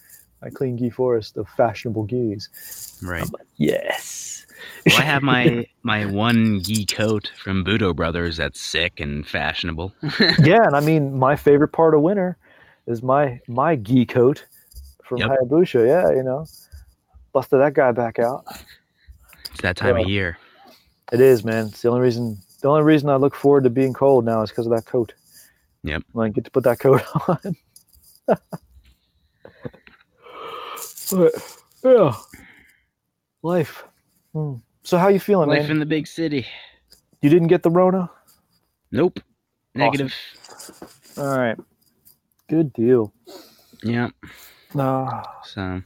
[SPEAKER 1] my clean gi forest of fashionable gis.
[SPEAKER 2] right.
[SPEAKER 1] Yes.
[SPEAKER 2] Well, I have my my one gi coat from Budo Brothers that's sick and fashionable.
[SPEAKER 1] yeah, and I mean my favorite part of winter is my my gi coat from
[SPEAKER 2] Yep.
[SPEAKER 1] Hayabusa. Yeah, you know, busted that guy back out.
[SPEAKER 2] It's that time
[SPEAKER 1] Yeah.
[SPEAKER 2] of year.
[SPEAKER 1] It is, man. It's the only reason. The only reason I look forward to being cold now is because of that coat.
[SPEAKER 2] Yep.
[SPEAKER 1] I get to put that coat on. but yeah, life. Hmm. So how you feeling,
[SPEAKER 2] Life
[SPEAKER 1] man?
[SPEAKER 2] in the big city.
[SPEAKER 1] You didn't get the Rona?
[SPEAKER 2] Nope. Negative.
[SPEAKER 1] All right. Good deal.
[SPEAKER 2] Yeah.
[SPEAKER 1] No.
[SPEAKER 2] So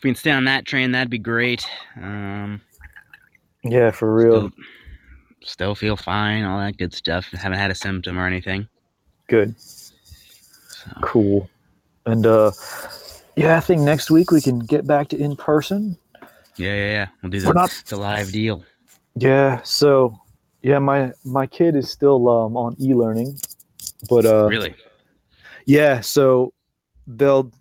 [SPEAKER 2] if we can stay on that train, that'd be great. Um,
[SPEAKER 1] Yeah, for real.
[SPEAKER 2] still, still feel fine, all that good stuff. Haven't had a symptom or anything.
[SPEAKER 1] Good.
[SPEAKER 2] So,
[SPEAKER 1] Cool. And uh yeah, I think next week we can get back to in person.
[SPEAKER 2] yeah, yeah, yeah. We'll do the,
[SPEAKER 1] not-
[SPEAKER 2] the live deal.
[SPEAKER 1] Yeah, so yeah, my my kid is still um on e-learning. But uh
[SPEAKER 2] Really?
[SPEAKER 1] yeah, so they'll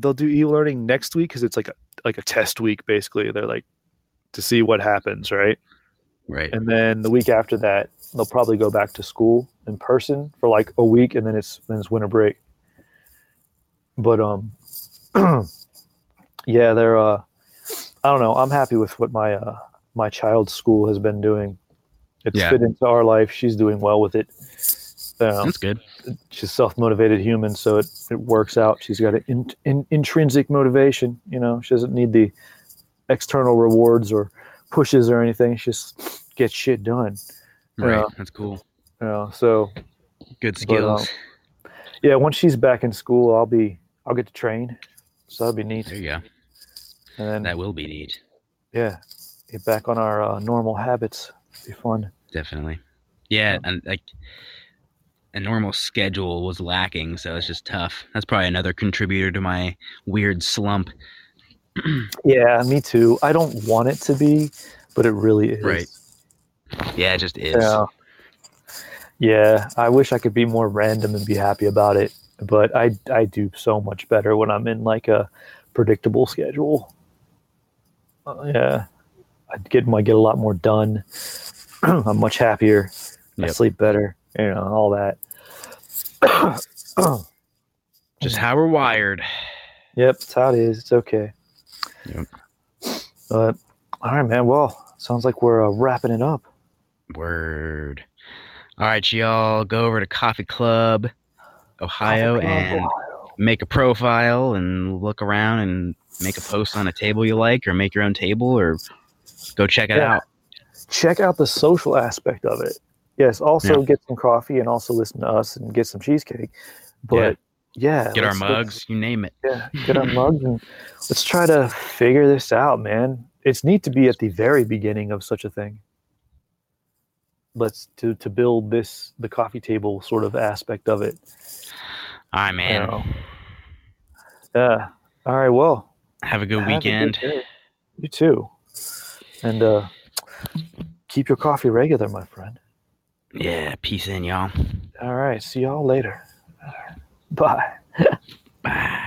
[SPEAKER 1] they'll do e-learning next week cuz it's like a like a test week basically. They're like to see what happens, right?
[SPEAKER 2] Right.
[SPEAKER 1] and then the week after that they'll probably go back to school in person for like a week and then it's then it's winter break but um yeah they're uh i don't know i'm happy with what my uh my child's school has been doing it's
[SPEAKER 2] Yeah.
[SPEAKER 1] fit into our life she's doing well with it um,
[SPEAKER 2] That's good.
[SPEAKER 1] she's self-motivated human so it, it works out she's got an in, in, intrinsic motivation you know she doesn't need the external rewards or pushes or anything she just gets shit done
[SPEAKER 2] Right.
[SPEAKER 1] Yeah.
[SPEAKER 2] That's cool.
[SPEAKER 1] you know so
[SPEAKER 2] Good
[SPEAKER 1] But, uh,
[SPEAKER 2] skills.
[SPEAKER 1] yeah once she's back in school i'll be i'll get to train so that'll be neat
[SPEAKER 2] there you go.
[SPEAKER 1] and then
[SPEAKER 2] That will be neat.
[SPEAKER 1] yeah get back on our uh, normal habits be fun
[SPEAKER 2] Definitely. Yeah, and like a normal schedule was lacking, so it's just tough. That's probably another contributor to my weird slump.
[SPEAKER 1] yeah me too i don't want it to be but it really is
[SPEAKER 2] Right. Yeah, it just is.
[SPEAKER 1] Yeah. Yeah, I wish I could be more random and be happy about it, but I I do so much better when I'm in like a predictable schedule. Uh, yeah, I get I get a lot more done. I'm much happier. I sleep better. You know all that.
[SPEAKER 2] Just how we're wired.
[SPEAKER 1] Yep, it's how it is. It's okay.
[SPEAKER 2] Yep.
[SPEAKER 1] But all right, man. Well, sounds like we're uh, wrapping it up.
[SPEAKER 2] Word. All right, y'all, go over to Coffee Club Ohio
[SPEAKER 1] Coffee Club,
[SPEAKER 2] and
[SPEAKER 1] Ohio.
[SPEAKER 2] make a profile and look around and make a post on a table you like or make your own table or go check it
[SPEAKER 1] Yeah.
[SPEAKER 2] out.
[SPEAKER 1] check out the social aspect of it. Yes, also
[SPEAKER 2] Yeah.
[SPEAKER 1] get some coffee and also listen to us and get some cheesecake. But yeah,
[SPEAKER 2] Get our
[SPEAKER 1] let's- let's-
[SPEAKER 2] mugs, you name it.
[SPEAKER 1] yeah, get our mugs and let's try to figure this out, man. It's neat to be at the very beginning of such a thing. Let's to to build this the coffee table sort of aspect of it.
[SPEAKER 2] All right, man.
[SPEAKER 1] know. Yeah. All right. Well,
[SPEAKER 2] Have a good
[SPEAKER 1] have a good
[SPEAKER 2] weekend.
[SPEAKER 1] You too. And uh, keep your coffee regular, my friend.
[SPEAKER 2] Yeah, peace in, y'all.
[SPEAKER 1] All right. See y'all later. Bye.
[SPEAKER 2] Bye.